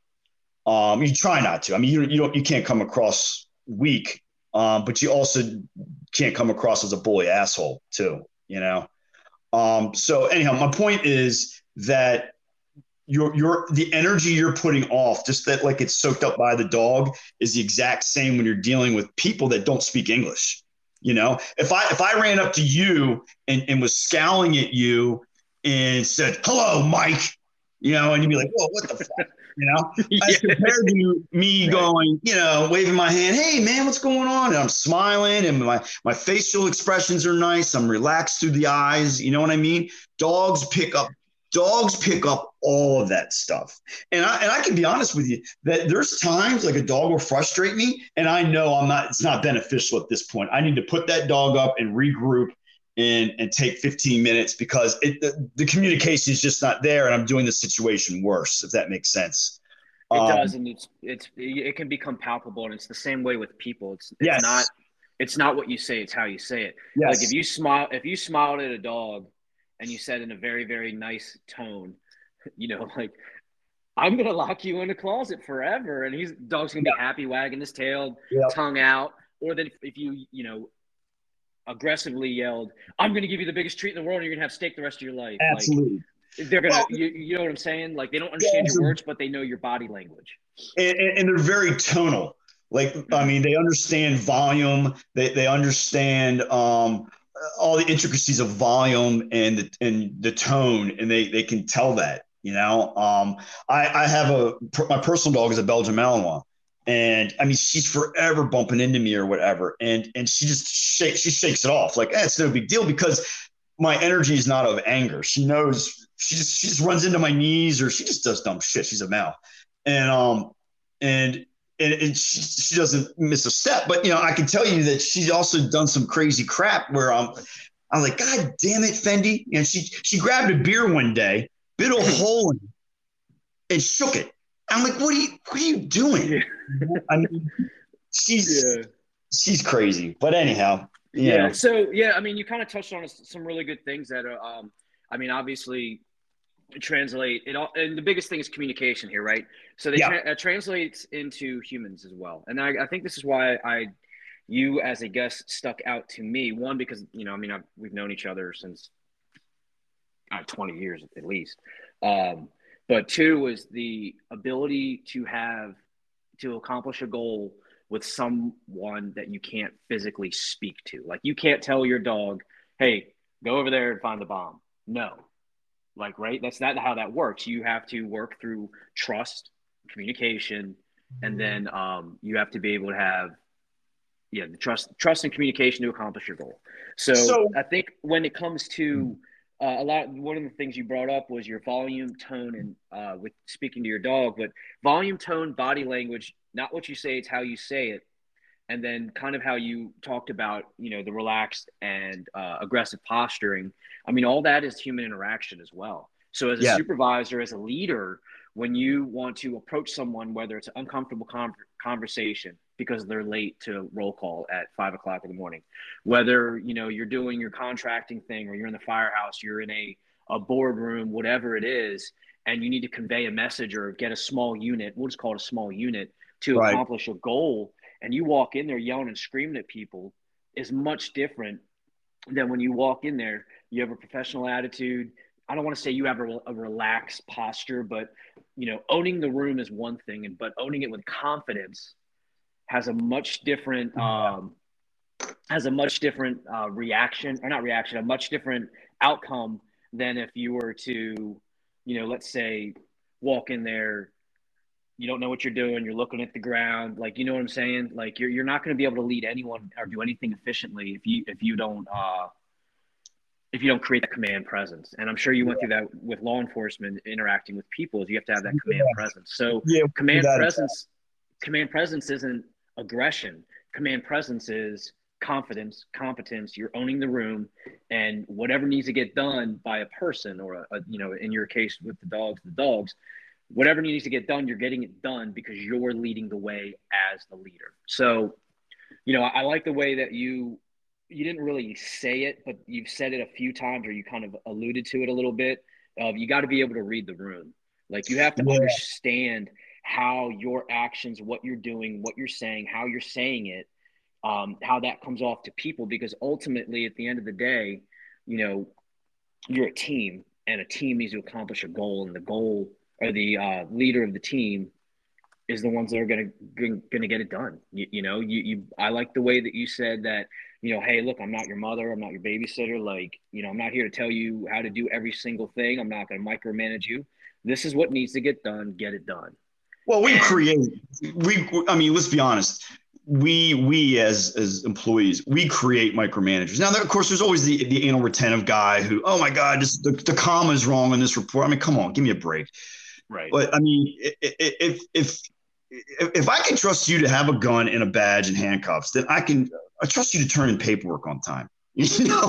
Speaker 2: Um, you try not to. I mean, you you don't you can't come across weak, um, but you also can't come across as a bully asshole too, you know? Um, so anyhow, my point is that your your the energy you're putting off, just that like it's soaked up by the dog, is the exact same when you're dealing with people that don't speak English. You know, if I if I ran up to you and, and was scowling at you and said, Hello, Mike, you know, and you'd be like, Whoa, what the fuck? you know, yeah. as compared to me going, you know, waving my hand, hey man, what's going on? And I'm smiling and my my facial expressions are nice. I'm relaxed through the eyes. You know what I mean? Dogs pick up dogs pick up all of that stuff. And I and I can be honest with you that there's times like a dog will frustrate me and I know I'm not it's not beneficial at this point. I need to put that dog up and regroup and and take 15 minutes because it, the, the communication is just not there and i'm doing the situation worse if that makes sense
Speaker 1: It um, does, and it's it's it can become palpable, and it's the same way with people. It's, it's yes. not it's not what you say; it's how you say it. Yes. Like if you smile, if you smiled at a dog, and you said in a very very nice tone, you know, like I'm gonna lock you in a closet forever, and he's dog's gonna be happy, wagging his tail, yep. tongue out. Or that if, if you you know aggressively yelled, "I'm gonna give you the biggest treat in the world, and you're gonna have steak the rest of your life."
Speaker 2: Absolutely.
Speaker 1: Like, they're gonna, well, you, you know what I'm saying? Like they don't understand yeah, your words, but they know your body language.
Speaker 2: And, and they're very tonal. Like I mm-hmm. mean, they understand volume. They they understand um, all the intricacies of volume and the, and the tone, and they they can tell that. You know, um, I I have a my personal dog is a Belgian Malinois. And I mean, she's forever bumping into me or whatever, and and she just shakes, she shakes it off like eh, it's no big deal because my energy is not of anger. She knows she just she just runs into my knees or she just does dumb shit. She's a male, and um and and, and she, she doesn't miss a step. But you know, I can tell you that she's also done some crazy crap where I'm I'm like, God damn it, Fendi. And she she grabbed a beer one day, bit a hole in it, and shook it. I'm like, what are you what are you doing? I mean, she's yeah. she's crazy. But anyhow,
Speaker 1: yeah. Know. So yeah, I mean, you kind of touched on some really good things that are. Um, I mean, obviously, translate it all and the biggest thing is communication here right? So they yeah. tra- translates into humans as well. And I, I, think this is why i you as a guest stuck out to me. One because you know i mean I've, we've known each other since uh, 20 years at least. Um, but two was the ability to have to accomplish a goal with someone that you can't physically speak to. Like you can't tell your dog hey go over there and find the bomb. No like, right? That's not how that works. You have to work through trust, communication, and then um, you have to be able to have yeah the trust trust and communication to accomplish your goal so, so i think when it comes to uh, a lot one of the things you brought up was your volume tone and uh, with speaking to your dog but volume tone body language not what you say it's how you say it and then kind of how you talked about you know the relaxed and uh, aggressive posturing i mean all that is human interaction as well so as a yeah. supervisor as a leader when you want to approach someone whether it's an uncomfortable con- conversation because they're late to roll call at five o'clock in the morning whether you know you're doing your contracting thing or you're in the firehouse you're in a, a boardroom whatever it is and you need to convey a message or get a small unit we'll just call it a small unit to right. accomplish a goal and you walk in there yelling and screaming at people is much different than when you walk in there. You have a professional attitude. I don't want to say you have a, a relaxed posture but you know owning the room is one thing and but owning it with confidence has a much different um, has a much different uh, reaction or not reaction a much different outcome than if you were to you know let's say walk in there you don't know what you're doing you're looking at the ground like you know what i'm saying? Like you're, you're not going to be able to lead anyone or do anything efficiently if you if you don't uh if you don't create that command presence. And i'm sure you went through that with law enforcement interacting with people is you have to have that command yeah. presence. So yeah, command presence command presence isn't aggression. Command presence is confidence competence you're owning the room and whatever needs to get done by a person or a, a you know in your case with the dogs the dogs whatever needs to get done, you're getting it done because you're leading the way as the leader. So, you know, I like the way that you you didn't really say it, but you've said it a few times, or you kind of alluded to it a little bit. Of you got to be able to read the room. Like you have to yeah. understand how your actions, what you're doing, what you're saying, how you're saying it, um, how that comes off to people. Because ultimately, at the end of the day, you know, you're a team, and a team needs to accomplish a goal, and the goal or the uh, leader of the team is the ones that are going to going to get it done. You, you, know, you, you I like the way that you said that. You know, hey, look, I'm not your mother. I'm not your babysitter. Like, you know, I'm not here to tell you how to do every single thing. I'm not going to micromanage you. This is what needs to get done. Get it done.
Speaker 2: Well, we create. We, I mean, let's be honest. We, we as as employees, we create micromanagers. Now, of course, there's always the the anal retentive guy who, oh my God, this, the the comma is wrong in this report. I mean, come on, give me a break.
Speaker 1: Right.
Speaker 2: But I mean, if if if I can trust you to have a gun and a badge and handcuffs, then I can I trust you to turn in paperwork on time. You know,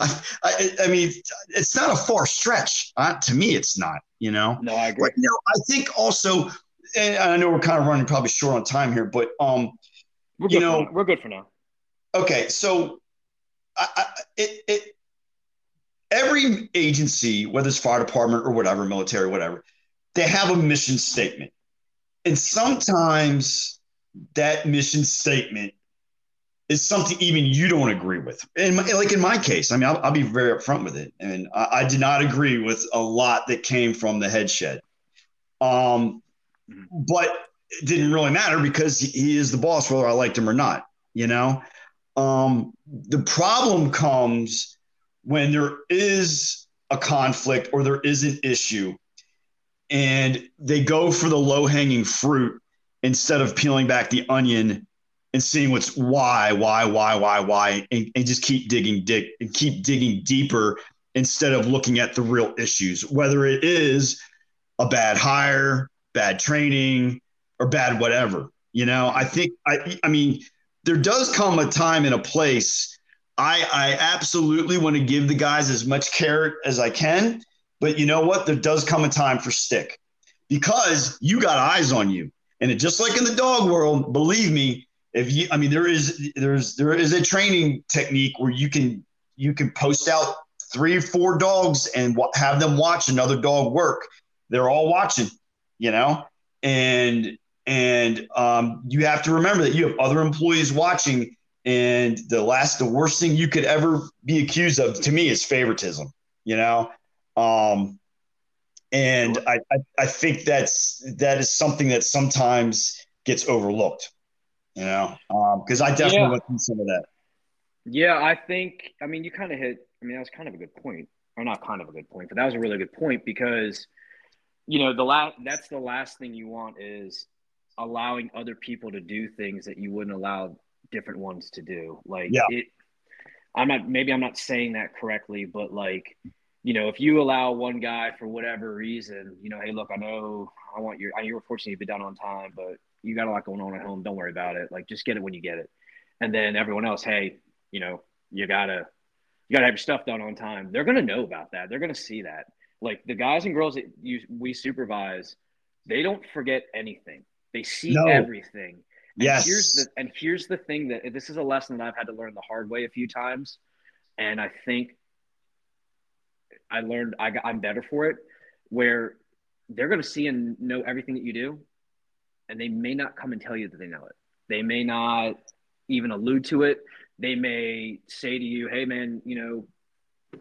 Speaker 2: I, I, I mean, it's not a far stretch. Uh, to me, it's not. You know.
Speaker 1: No, I agree.
Speaker 2: But, you know, I think also and I know we're kind of running probably short on time here, but um, you know,
Speaker 1: we're good for now.
Speaker 2: Okay, so I, I, it, it every agency, whether it's fire department or whatever, military, whatever, they have a mission statement, and sometimes that mission statement is something even you don't agree with. And like in my case, I mean, I'll, I'll be very upfront with it, and I, I, did not agree with a lot that came from the head shed. Um, but it didn't really matter because he, he is the boss, whether I liked him or not. You know, um, the problem comes when there is a conflict or there is an issue, and they go for the low hanging fruit instead of peeling back the onion and seeing what's why, why, why, why, why, and, and just keep digging, dig, and keep digging deeper instead of looking at the real issues, whether it is a bad hire, bad training, or bad whatever. You know, I think I I mean, there does come a time and a place. I I absolutely want to give the guys as much care as I can, but you know what? There does come a time for stick. Because you got eyes on you. And it, just like in the dog world, believe me, if you i mean there is there's there is a training technique where you can you can post out three or four dogs and w- have them watch another dog work. They're all watching you know? And and um, you have to remember that you have other employees watching. And the last the worst thing you could ever be accused of to me is favoritism you know um, and I, I, I think that's that is something that sometimes gets overlooked you know, because um, I definitely yeah. went through some of that.
Speaker 1: Yeah, I think. I mean, you kind of hit. I mean, that was kind of a good point, or not kind of a good point, but that was a really good point because, you know, the last. That's the last thing you want is allowing other people to do things that you wouldn't allow different ones to do. Like yeah. it. I'm not. Maybe I'm not saying that correctly, but like you know, if you allow one guy for whatever reason, you know, hey, look, I know I want your, you're fortunate to be done on time, but you got a lot going on at home. Don't worry about it. Like just get it when you get it. And then everyone else, hey, you know, you gotta you gotta have your stuff done on time. They're gonna know about that. They're gonna see that. Like the guys and girls that you we supervise, they don't forget anything. They see no. everything. And
Speaker 2: yes.
Speaker 1: Here's the and here's the thing that this is a lesson that I've had to learn the hard way a few times, and I think I learned I got, I'm better for it. Where they're going to see and know everything that you do, and they may not come and tell you that they know it. They may not even allude to it. They may say to you, "Hey, man, you know,"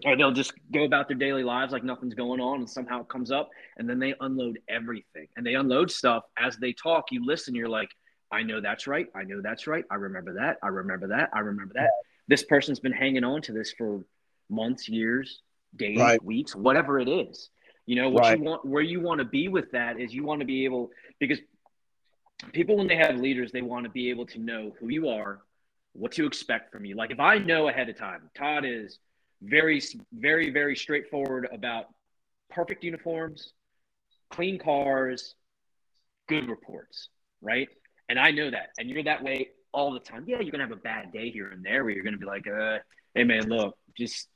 Speaker 1: or they'll just go about their daily lives like nothing's going on, and somehow it comes up, and then they unload everything, and they unload stuff as they talk. You listen, you're like, "I know that's right. I know that's right. I remember that. I remember that. I remember that." This person's been hanging on to this for months, years, days, right. weeks, whatever it is. You know, what right. you want, where you want to be with that is you want to be able because people when they have leaders they want to be able to know who you are what to expect from you like if i know ahead of time todd is very very very straightforward about perfect uniforms clean cars good reports right and i know that and you're that way all the time yeah you're gonna have a bad day here and there where you're gonna be like uh hey man look just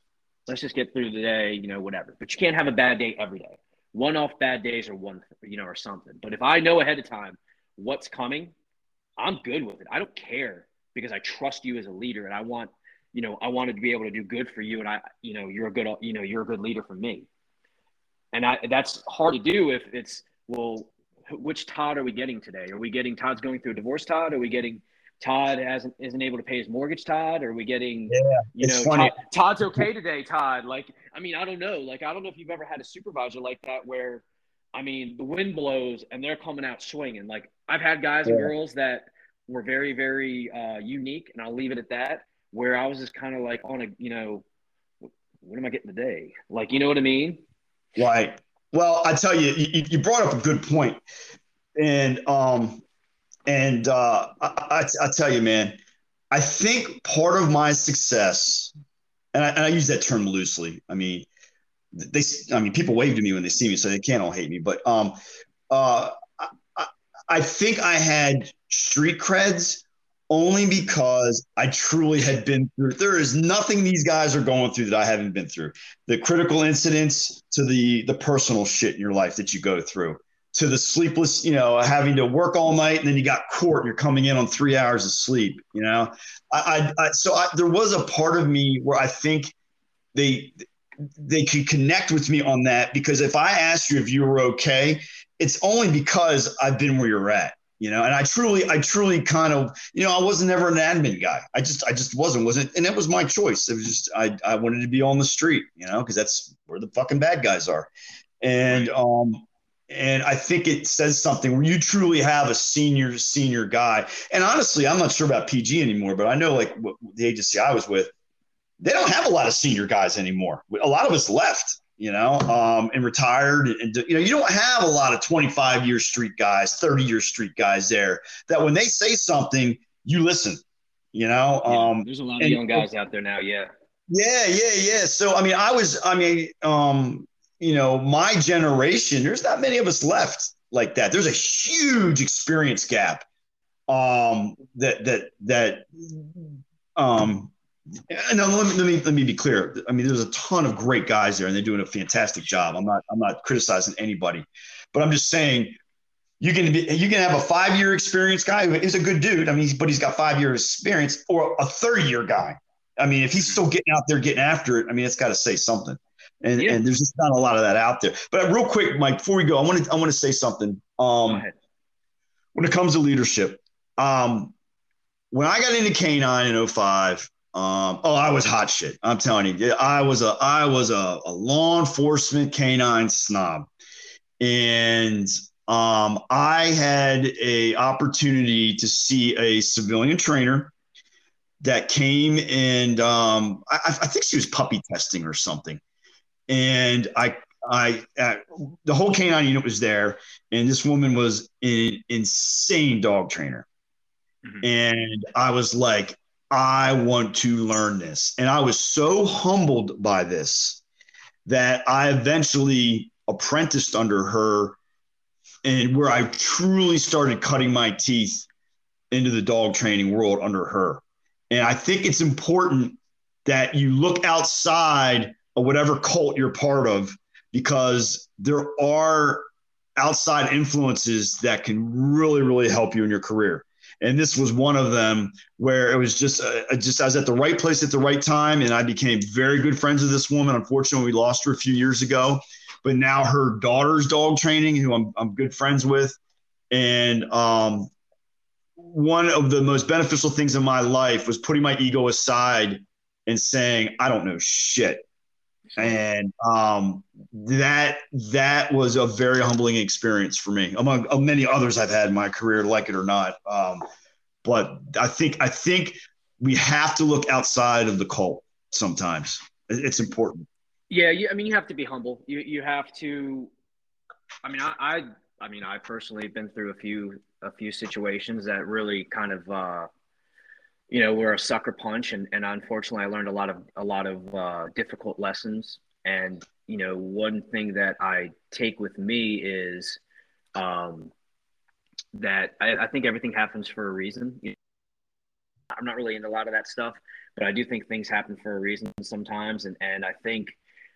Speaker 1: let's just get through the day you know whatever but you can't have a bad day every day one off bad days or one you know or something but if i know ahead of time what's coming, I'm good with it. I don't care because I trust you as a leader and I want, you know, I wanted to be able to do good for you and I, you know, you're a good, you know, you're a good leader for me. And I, that's hard to do if it's, well, which Todd are we getting today? Are we getting Todd's going through a divorce Todd? Are we getting Todd hasn't isn't able to pay his mortgage Todd? Are we getting yeah, you know Todd, Todd's okay today Todd? Like I mean I don't know. Like I don't know if you've ever had a supervisor like that where I mean, the wind blows and they're coming out swinging. Like I've had guys yeah. and girls that were very, very uh, unique, and I'll leave it at that. Where I was just kind of like on a, you know, what am I getting today? Like, you know what I mean?
Speaker 2: Right. Well, I tell you, you, you brought up a good point, and um, and uh, I, I, I tell you, man, I think part of my success, and I, and I use that term loosely. I mean, they I mean people wave to me when they see me, so they can't all hate me. But um, uh, I, I think I had street creds only because I truly had been through. There is nothing these guys are going through that I haven't been through. The critical incidents to the the personal shit in your life that you go through. To the sleepless, you know, having to work all night and then you got court and you're coming in on three hours of sleep, you know? I, I, I so I, there was a part of me where I think they, they could connect with me on that because if I asked you if you were okay, it's only because I've been where you're at, you know, and I truly, I truly kind of, you know, I wasn't ever an admin guy. I just, I just wasn't, wasn't, and it was my choice. It was just, I, I wanted to be on the street, you know, because that's where the fucking bad guys are. And, um, and I think it says something where you truly have a senior, senior guy. And honestly, I'm not sure about PG anymore, but I know like the agency I was with, they don't have a lot of senior guys anymore. A lot of us left, you know, um, and retired. And, you know, you don't have a lot of 25 year street guys, 30 year street guys there that when they say something, you listen, you know.
Speaker 1: Yeah, um, there's a lot of and, young guys out there now. Yeah.
Speaker 2: Yeah, yeah, yeah. So, I mean, I was, I mean, um, you know, my generation, there's not many of us left like that. There's a huge experience gap um, that that that um, and let me, let me let me be clear. I mean, there's a ton of great guys there, and they're doing a fantastic job. I'm not I'm not criticizing anybody, but I'm just saying you can be you can have a five year experience guy who is a good dude. I mean, but he's got five years experience, or a 30 year guy. I mean, if he's still getting out there getting after it, I mean, it's got to say something and yeah. and there's just not a lot of that out there. But real quick, Mike, before we go, I want to I want to say something. Um, when it comes to leadership, um, when I got into K9 in 05, um, oh, I was hot shit. I'm telling you, I was a I was a, a law enforcement K9 snob, and um, I had a opportunity to see a civilian trainer that came and um, I, I, think she was puppy testing or something and I I uh, the whole canine unit was there, and this woman was an insane dog trainer, mm-hmm. and I was like, I want to learn this, and I was so humbled by this that I eventually apprenticed under her, and where I truly started cutting my teeth into the dog training world under her, and I think it's important that you look outside or whatever cult you're part of, because there are outside influences that can really, really help you in your career. And this was one of them where it was just, uh, just I was at the right place at the right time, and I became very good friends with this woman. Unfortunately, we lost her a few years ago, but now her daughter's dog training, who I'm, I'm good friends with, and um, one of the most beneficial things in my life was putting my ego aside and saying, I don't know shit and um, that that was a very humbling experience for me, among many others I've had in my career, like it or not. Um, but I think I think we have to look outside of the cult sometimes. It's important.
Speaker 1: Yeah, you, I mean, you have to be humble. You you have to. I mean, I, I I mean, I personally have been through a few a few situations that really kind of. Uh, you know, we're a sucker punch, and, and unfortunately, I learned a lot of a lot of uh, difficult lessons. And you know, one thing that I take with me is um, that I, I, think everything happens for a reason. You know, I'm not really into a lot of that stuff, but I do think things happen for a reason sometimes, and and I think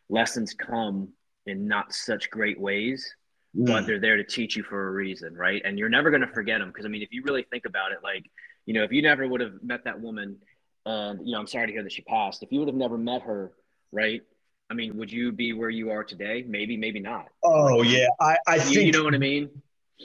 Speaker 1: lessons come in not such great ways, mm. but they're there to teach you for a reason, right? And you're never going to forget them because I mean, if you really think about it, like you know, if you never would have met that woman, and you know, I'm sorry to hear that she passed. If you would have never met her, right? I mean, would you be where you are today? Maybe, maybe not.
Speaker 2: Oh yeah, I, I think
Speaker 1: you know what I mean.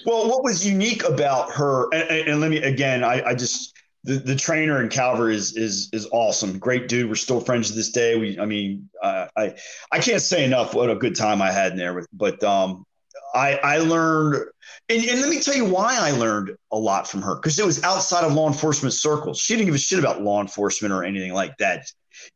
Speaker 2: Well, what was unique about her, and, and let me again, I, I just the, the trainer in Calvert is is is awesome. Great dude. We're still friends to this day. We, I mean, uh, I I can't say enough what a good time I had in there. With, but um, I, I learned, and, and, let me tell you why I learned a lot from her because it was outside of law enforcement circles. She didn't give a shit about law enforcement or anything like that,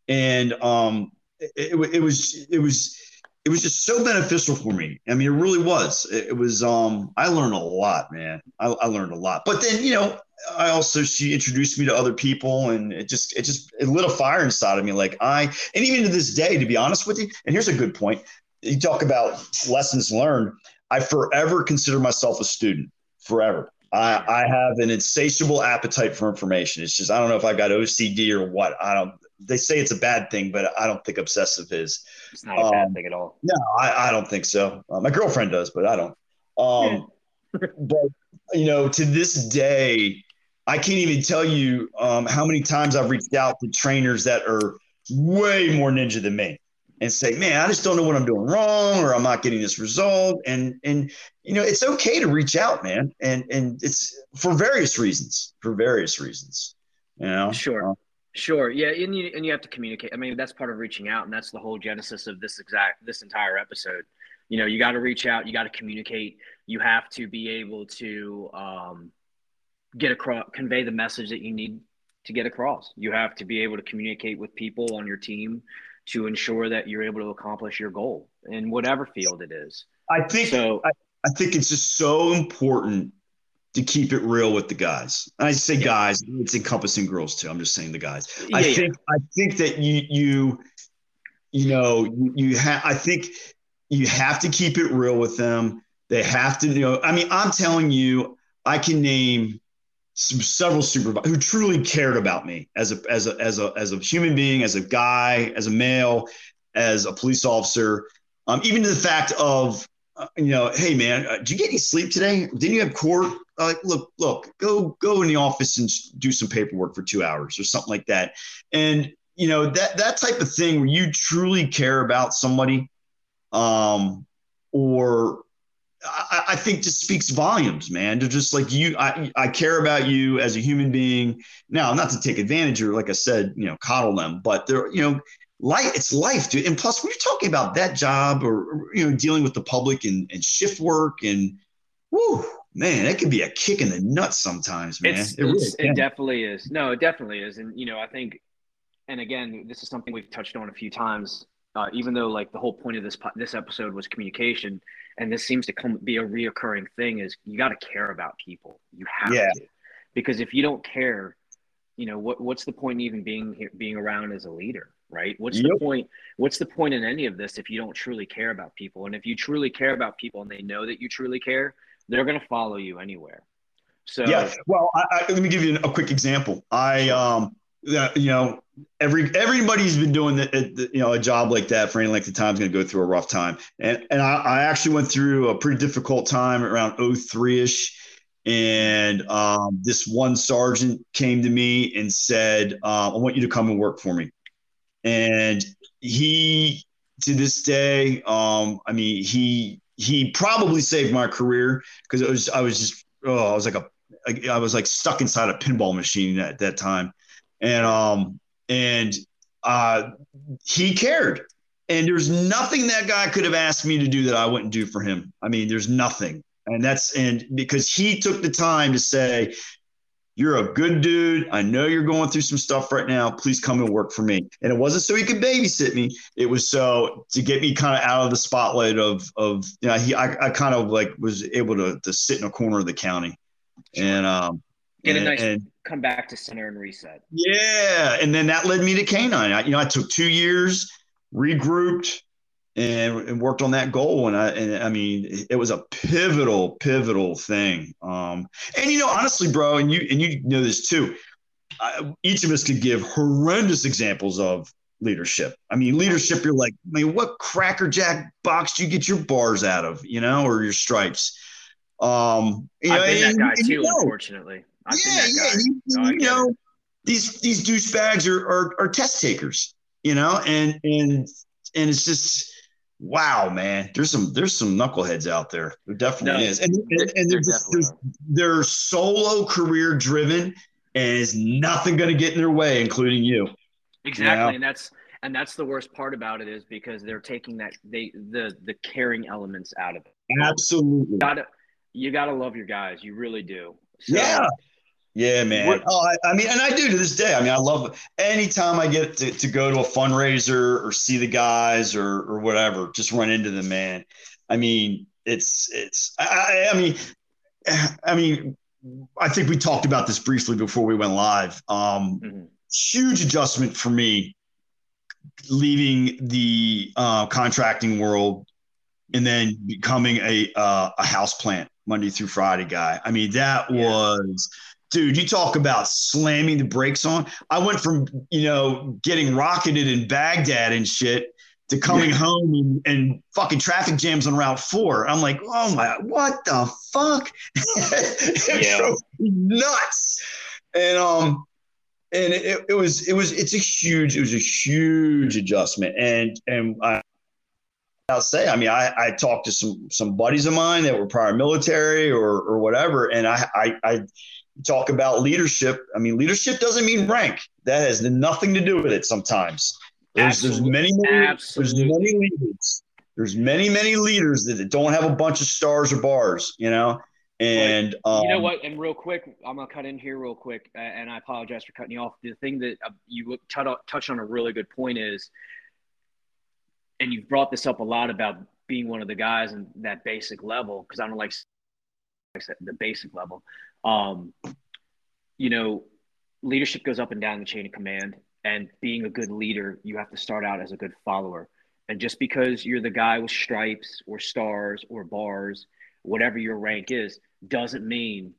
Speaker 2: and um, it, it, was it was it was just so beneficial for me. I mean, it really was. It, it was. Um, I learned a lot, man. I, I learned a lot. But then, you know, I also she introduced me to other people, and it just it just it lit a fire inside of me. Like I, and even to this day, to be honest with you. And here's a good point. You talk about lessons learned I forever consider myself a student, forever. I, I have an insatiable appetite for information. It's just I don't know if I got OCD or what. I don't. They say it's a bad thing, but I don't think obsessive is.
Speaker 1: It's not a um, bad thing at all.
Speaker 2: No, I, I don't think so. Uh, my girlfriend does, but I don't. Um, but you know, to this day, I can't even tell you um, how many times I've reached out to trainers that are way more ninja than me and say, man, I just don't know what I'm doing wrong or I'm not getting this result. And, and, you know, it's okay to reach out, man. And, and it's for various reasons, for various reasons, you know?
Speaker 1: Sure. Uh, sure. Yeah. And you, and you have to communicate. I mean, that's part of reaching out and that's the whole genesis of this exact, this entire episode. You know, you got to reach out, you got to communicate. You have to be able to, um, get across, convey the message that you need to get across. You have to be able to communicate with people on your team to ensure that you're able to accomplish your goal in whatever field it is.
Speaker 2: I think so. I, I think it's just so important to keep it real with the guys. I say yeah. guys, it's encompassing girls too. I'm just saying the guys. Yeah, I think yeah. I think that you you you know you, you have I think you have to keep it real with them. They have to you know. I mean, I'm telling you, I can name several supervisors who truly cared about me as a as a as a as a human being, as a guy, as a male, as a police officer, um, even to the fact of uh, you know, hey man, uh, did you get any sleep today? Didn't you have court? Uh, look, look, go go in the office and do some paperwork for two hours or something like that, and you know that that type of thing where you truly care about somebody, um, or I, I, think just speaks volumes, man. To just like you, I, I care about you as a human being. Now, not to take advantage or, like I said, you know, coddle them, but they're, you know, life, it's life, dude. And plus, when you're talking about that job or, you know, dealing with the public and, and shift work and, whoo, man, that could be a kick in the nuts sometimes, man.
Speaker 1: It's, it, really it definitely is. No, it definitely is. And, you know, I think, and again, this is something we've touched on a few times. Uh, even though like the whole point of this this episode was communication, and this seems to come be a reoccurring thing is you got to care about people. You have yeah. to. Because if you don't care you know what what's the point even being here being around as a leader right? What's yep. the point what's the point in any of this if you don't truly care about people? And if you truly care about people and they know that you truly care they're going to follow you anywhere. So
Speaker 2: yeah well I, I, let me give you a quick example. I um you know every everybody's been doing the, the, you know a job like that for any length of time is going to go through a rough time. And and I, I, actually went through a pretty difficult time around 03ish and um, this one sergeant came to me and said uh, i want you to come and work for me. And he to this day um, i mean he he probably saved my career because it was i was just oh i was like a I was like stuck inside a pinball machine at that time and um and uh he cared and there's nothing that guy could have asked me to do that I wouldn't do for him. I mean, there's nothing. And that's and because he took the time to say, You're a good dude. I know you're going through some stuff right now. Please come and work for me. And it wasn't so he could babysit me. It was so to get me kind of out of the spotlight of of you know, he I, I kind of like was able to to sit in a corner of the county. And um
Speaker 1: get a nice and, come back to center and reset.
Speaker 2: Yeah, and then that led me to canine. I, you know, I took two years, regrouped, and, and worked on that goal. And I, and I mean, it was a pivotal, pivotal thing. Um, and you know, honestly, bro, and you and you know this too. I, each of us could give horrendous examples of leadership. I mean, leadership. You're like, I mean, what crackerjack box do you get your bars out of? You know, or your stripes. Um,
Speaker 1: you I've know, been and, that guy too, you know, unfortunately.
Speaker 2: I've yeah, yeah. You, no, you know, it. these these douchebags are, are are test takers, you know, and and and it's just wow, man. There's some there's some knuckleheads out there. There definitely no, is, and and, and they're just they're, they're solo career driven, and is nothing going to get in their way, including you.
Speaker 1: Exactly, you know? and that's and that's the worst part about it is because they're taking that they the the caring elements out of it.
Speaker 2: Absolutely.
Speaker 1: You gotta, you gotta love your guys. You really do.
Speaker 2: So, yeah. Yeah, man. What? Oh, I, I, mean, and I do to this day. I mean, I love anytime I get to, to go to a fundraiser or see the guys or or whatever, just run into them, man. I mean, it's it's. I, I mean, I mean, I think we talked about this briefly before we went live. Um, mm-hmm. Huge adjustment for me leaving the uh, contracting world and then becoming a uh, a house plant Monday through Friday guy. I mean, that yeah. was dude, you talk about slamming the brakes on. I went from, you know, getting rocketed in Baghdad and shit to coming home and, and, fucking traffic jams on Route Four. I'm like, oh my, what the fuck? yeah. nuts. And um, and it, it was it was it's a huge it was a huge adjustment. And and I, I'll say, I mean, I, I talked to some some buddies of mine that were prior military or or whatever, and I I, I talk about leadership. I mean, leadership doesn't mean rank. That has nothing to do with it. Sometimes there's there's many many there's many leaders. There's many many leaders that don't have a bunch of stars or bars. You know. And
Speaker 1: um, you know um, what? And real quick, I'm gonna cut in here real quick, and I apologize for cutting you off. The thing that uh, you touched on a really good point is and you've brought this up a lot about being one of the guys in that basic level because I don't like the basic level. Um, you know, leadership goes up and down the chain of command, and being a good leader, you have to start out as a good follower. And just because you're the guy with stripes or stars or bars, whatever your rank is, doesn't mean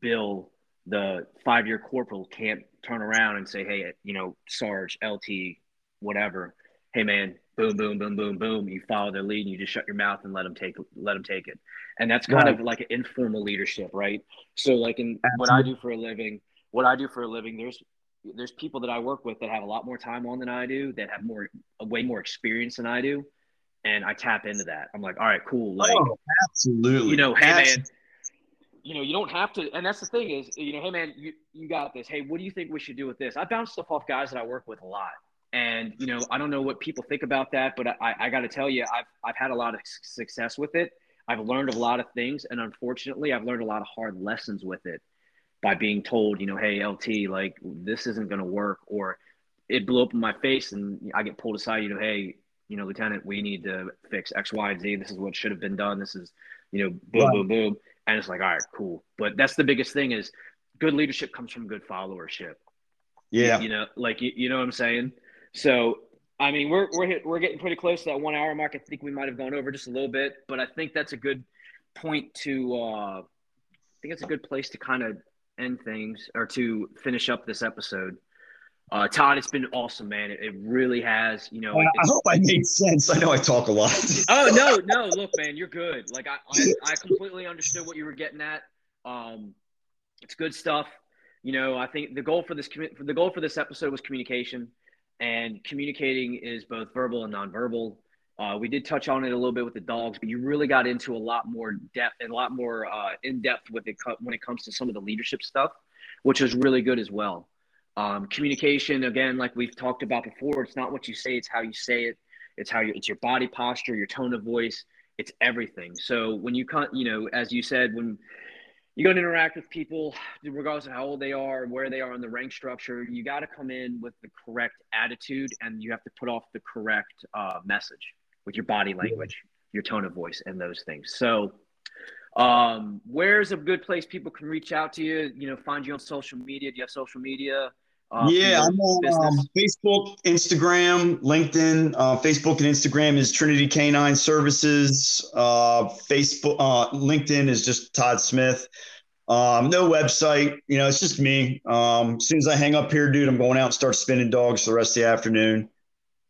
Speaker 1: Bill, the five year corporal, can't turn around and say, hey, you know, Sarge, LT, whatever, hey, man, boom, boom, boom, boom, boom. You follow their lead and you just shut your mouth and let them take let them take it. And that's kind right. of like an informal leadership, right? So like in Absolutely. what I do for a living, what I do for a living, there's there's people that I work with that have a lot more time on than I do, that have more way more experience than I do. And I tap into that. I'm like, all right, cool. Oh, like oh,
Speaker 2: absolutely.
Speaker 1: You know, hey absolutely. man, you know, you don't have to, and that's the thing is, you know, hey man, you, you got this. Hey, what do you think we should do with this? I bounce stuff off guys that I work with a lot. And you know, I don't know what people think about that, but I, I got to tell you, I've I've had a lot of success with it. I've learned a lot of things, and unfortunately, I've learned a lot of hard lessons with it by being told, you know, hey, LT, like this isn't going to work, or it blew up in my face, and I get pulled aside, you know, hey, you know, Lieutenant, we need to fix X, Y, and Z. This is what should have been done. This is, you know, boom, right. boom, boom, and it's like, all right, cool. But that's the biggest thing is good leadership comes from good followership.
Speaker 2: Yeah,
Speaker 1: you know, like you, you know what I'm saying. So, I mean, we're we're hit, we're getting pretty close to that one hour mark. I think we might have gone over just a little bit, but I think that's a good point to. Uh, I think it's a good place to kind of end things or to finish up this episode. Uh, Todd, it's been awesome, man. It, it really has. You know,
Speaker 2: I hope I made sense. I know I talk a lot.
Speaker 1: oh no, no, look, man, you're good. Like I, I, I completely understood what you were getting at. Um, it's good stuff. You know, I think the goal for this the goal for this episode was communication and communicating is both verbal and nonverbal. Uh, we did touch on it a little bit with the dogs, but you really got into a lot more depth and a lot more uh, in depth with it when it comes to some of the leadership stuff, which is really good as well. Um, communication, again, like we've talked about before, it's not what you say; it's how you say it. It's how you, it's your body posture, your tone of voice. It's everything. So when you, you know, as you said, when you go to interact with people, regardless of how old they are, where they are in the rank structure. You got to come in with the correct attitude, and you have to put off the correct uh, message with your body language, your tone of voice, and those things. So, um, where's a good place people can reach out to you? You know, find you on social media. Do you have social media?
Speaker 2: Uh, yeah, I'm on um, Facebook, Instagram, LinkedIn. Uh, Facebook and Instagram is Trinity Canine Services. Uh, Facebook, uh, LinkedIn is just Todd Smith. Um, no website, you know, it's just me. Um, as soon as I hang up here, dude, I'm going out and start spinning dogs for the rest of the afternoon.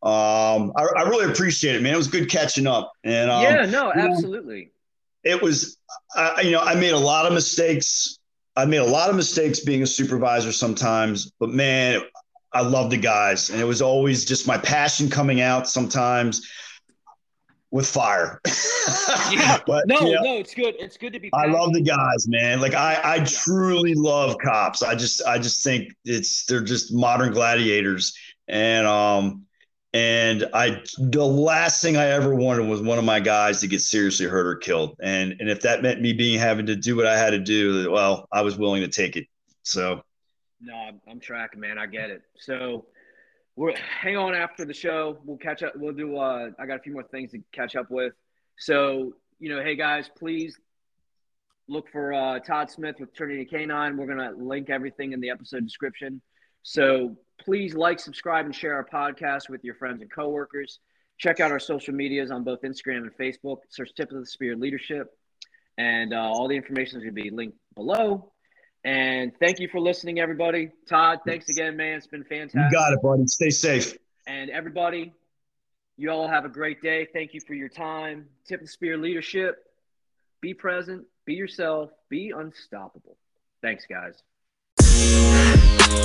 Speaker 2: Um, I, I really appreciate it, man. It was good catching up. And um,
Speaker 1: yeah, no, absolutely.
Speaker 2: Know, it was, I, you know, I made a lot of mistakes I made a lot of mistakes being a supervisor sometimes, but man, I love the guys, and it was always just my passion coming out sometimes with fire.
Speaker 1: yeah. But, no, you know, no, it's good. It's good to be.
Speaker 2: Passionate. I love the guys, man. Like I, I truly love cops. I just, I just think it's they're just modern gladiators, and um, and I, the last thing I ever wanted was one of my guys to get seriously hurt or killed. And and if that meant me being having to do what I had to do, well, I was willing to take it. So.
Speaker 1: No, I'm, I'm tracking, man. I get it. So, we're hang on after the show. We'll catch up. We'll do. Uh, I got a few more things to catch up with. So, you know, hey guys, please look for uh, Todd Smith with Trinity Canine. We're gonna link everything in the episode description. So please like, subscribe, and share our podcast with your friends and coworkers. Check out our social medias on both Instagram and Facebook. Search Tip of the Spear Leadership. And uh, all the information is going to be linked below. And thank you for listening, everybody. Todd, thanks again, man. It's been fantastic.
Speaker 2: You got it, buddy. Stay safe.
Speaker 1: And everybody, You all have a great day. Thank you for your time. Tip of the spear leadership. Be present, be yourself, be unstoppable. Thanks, guys. Yeah.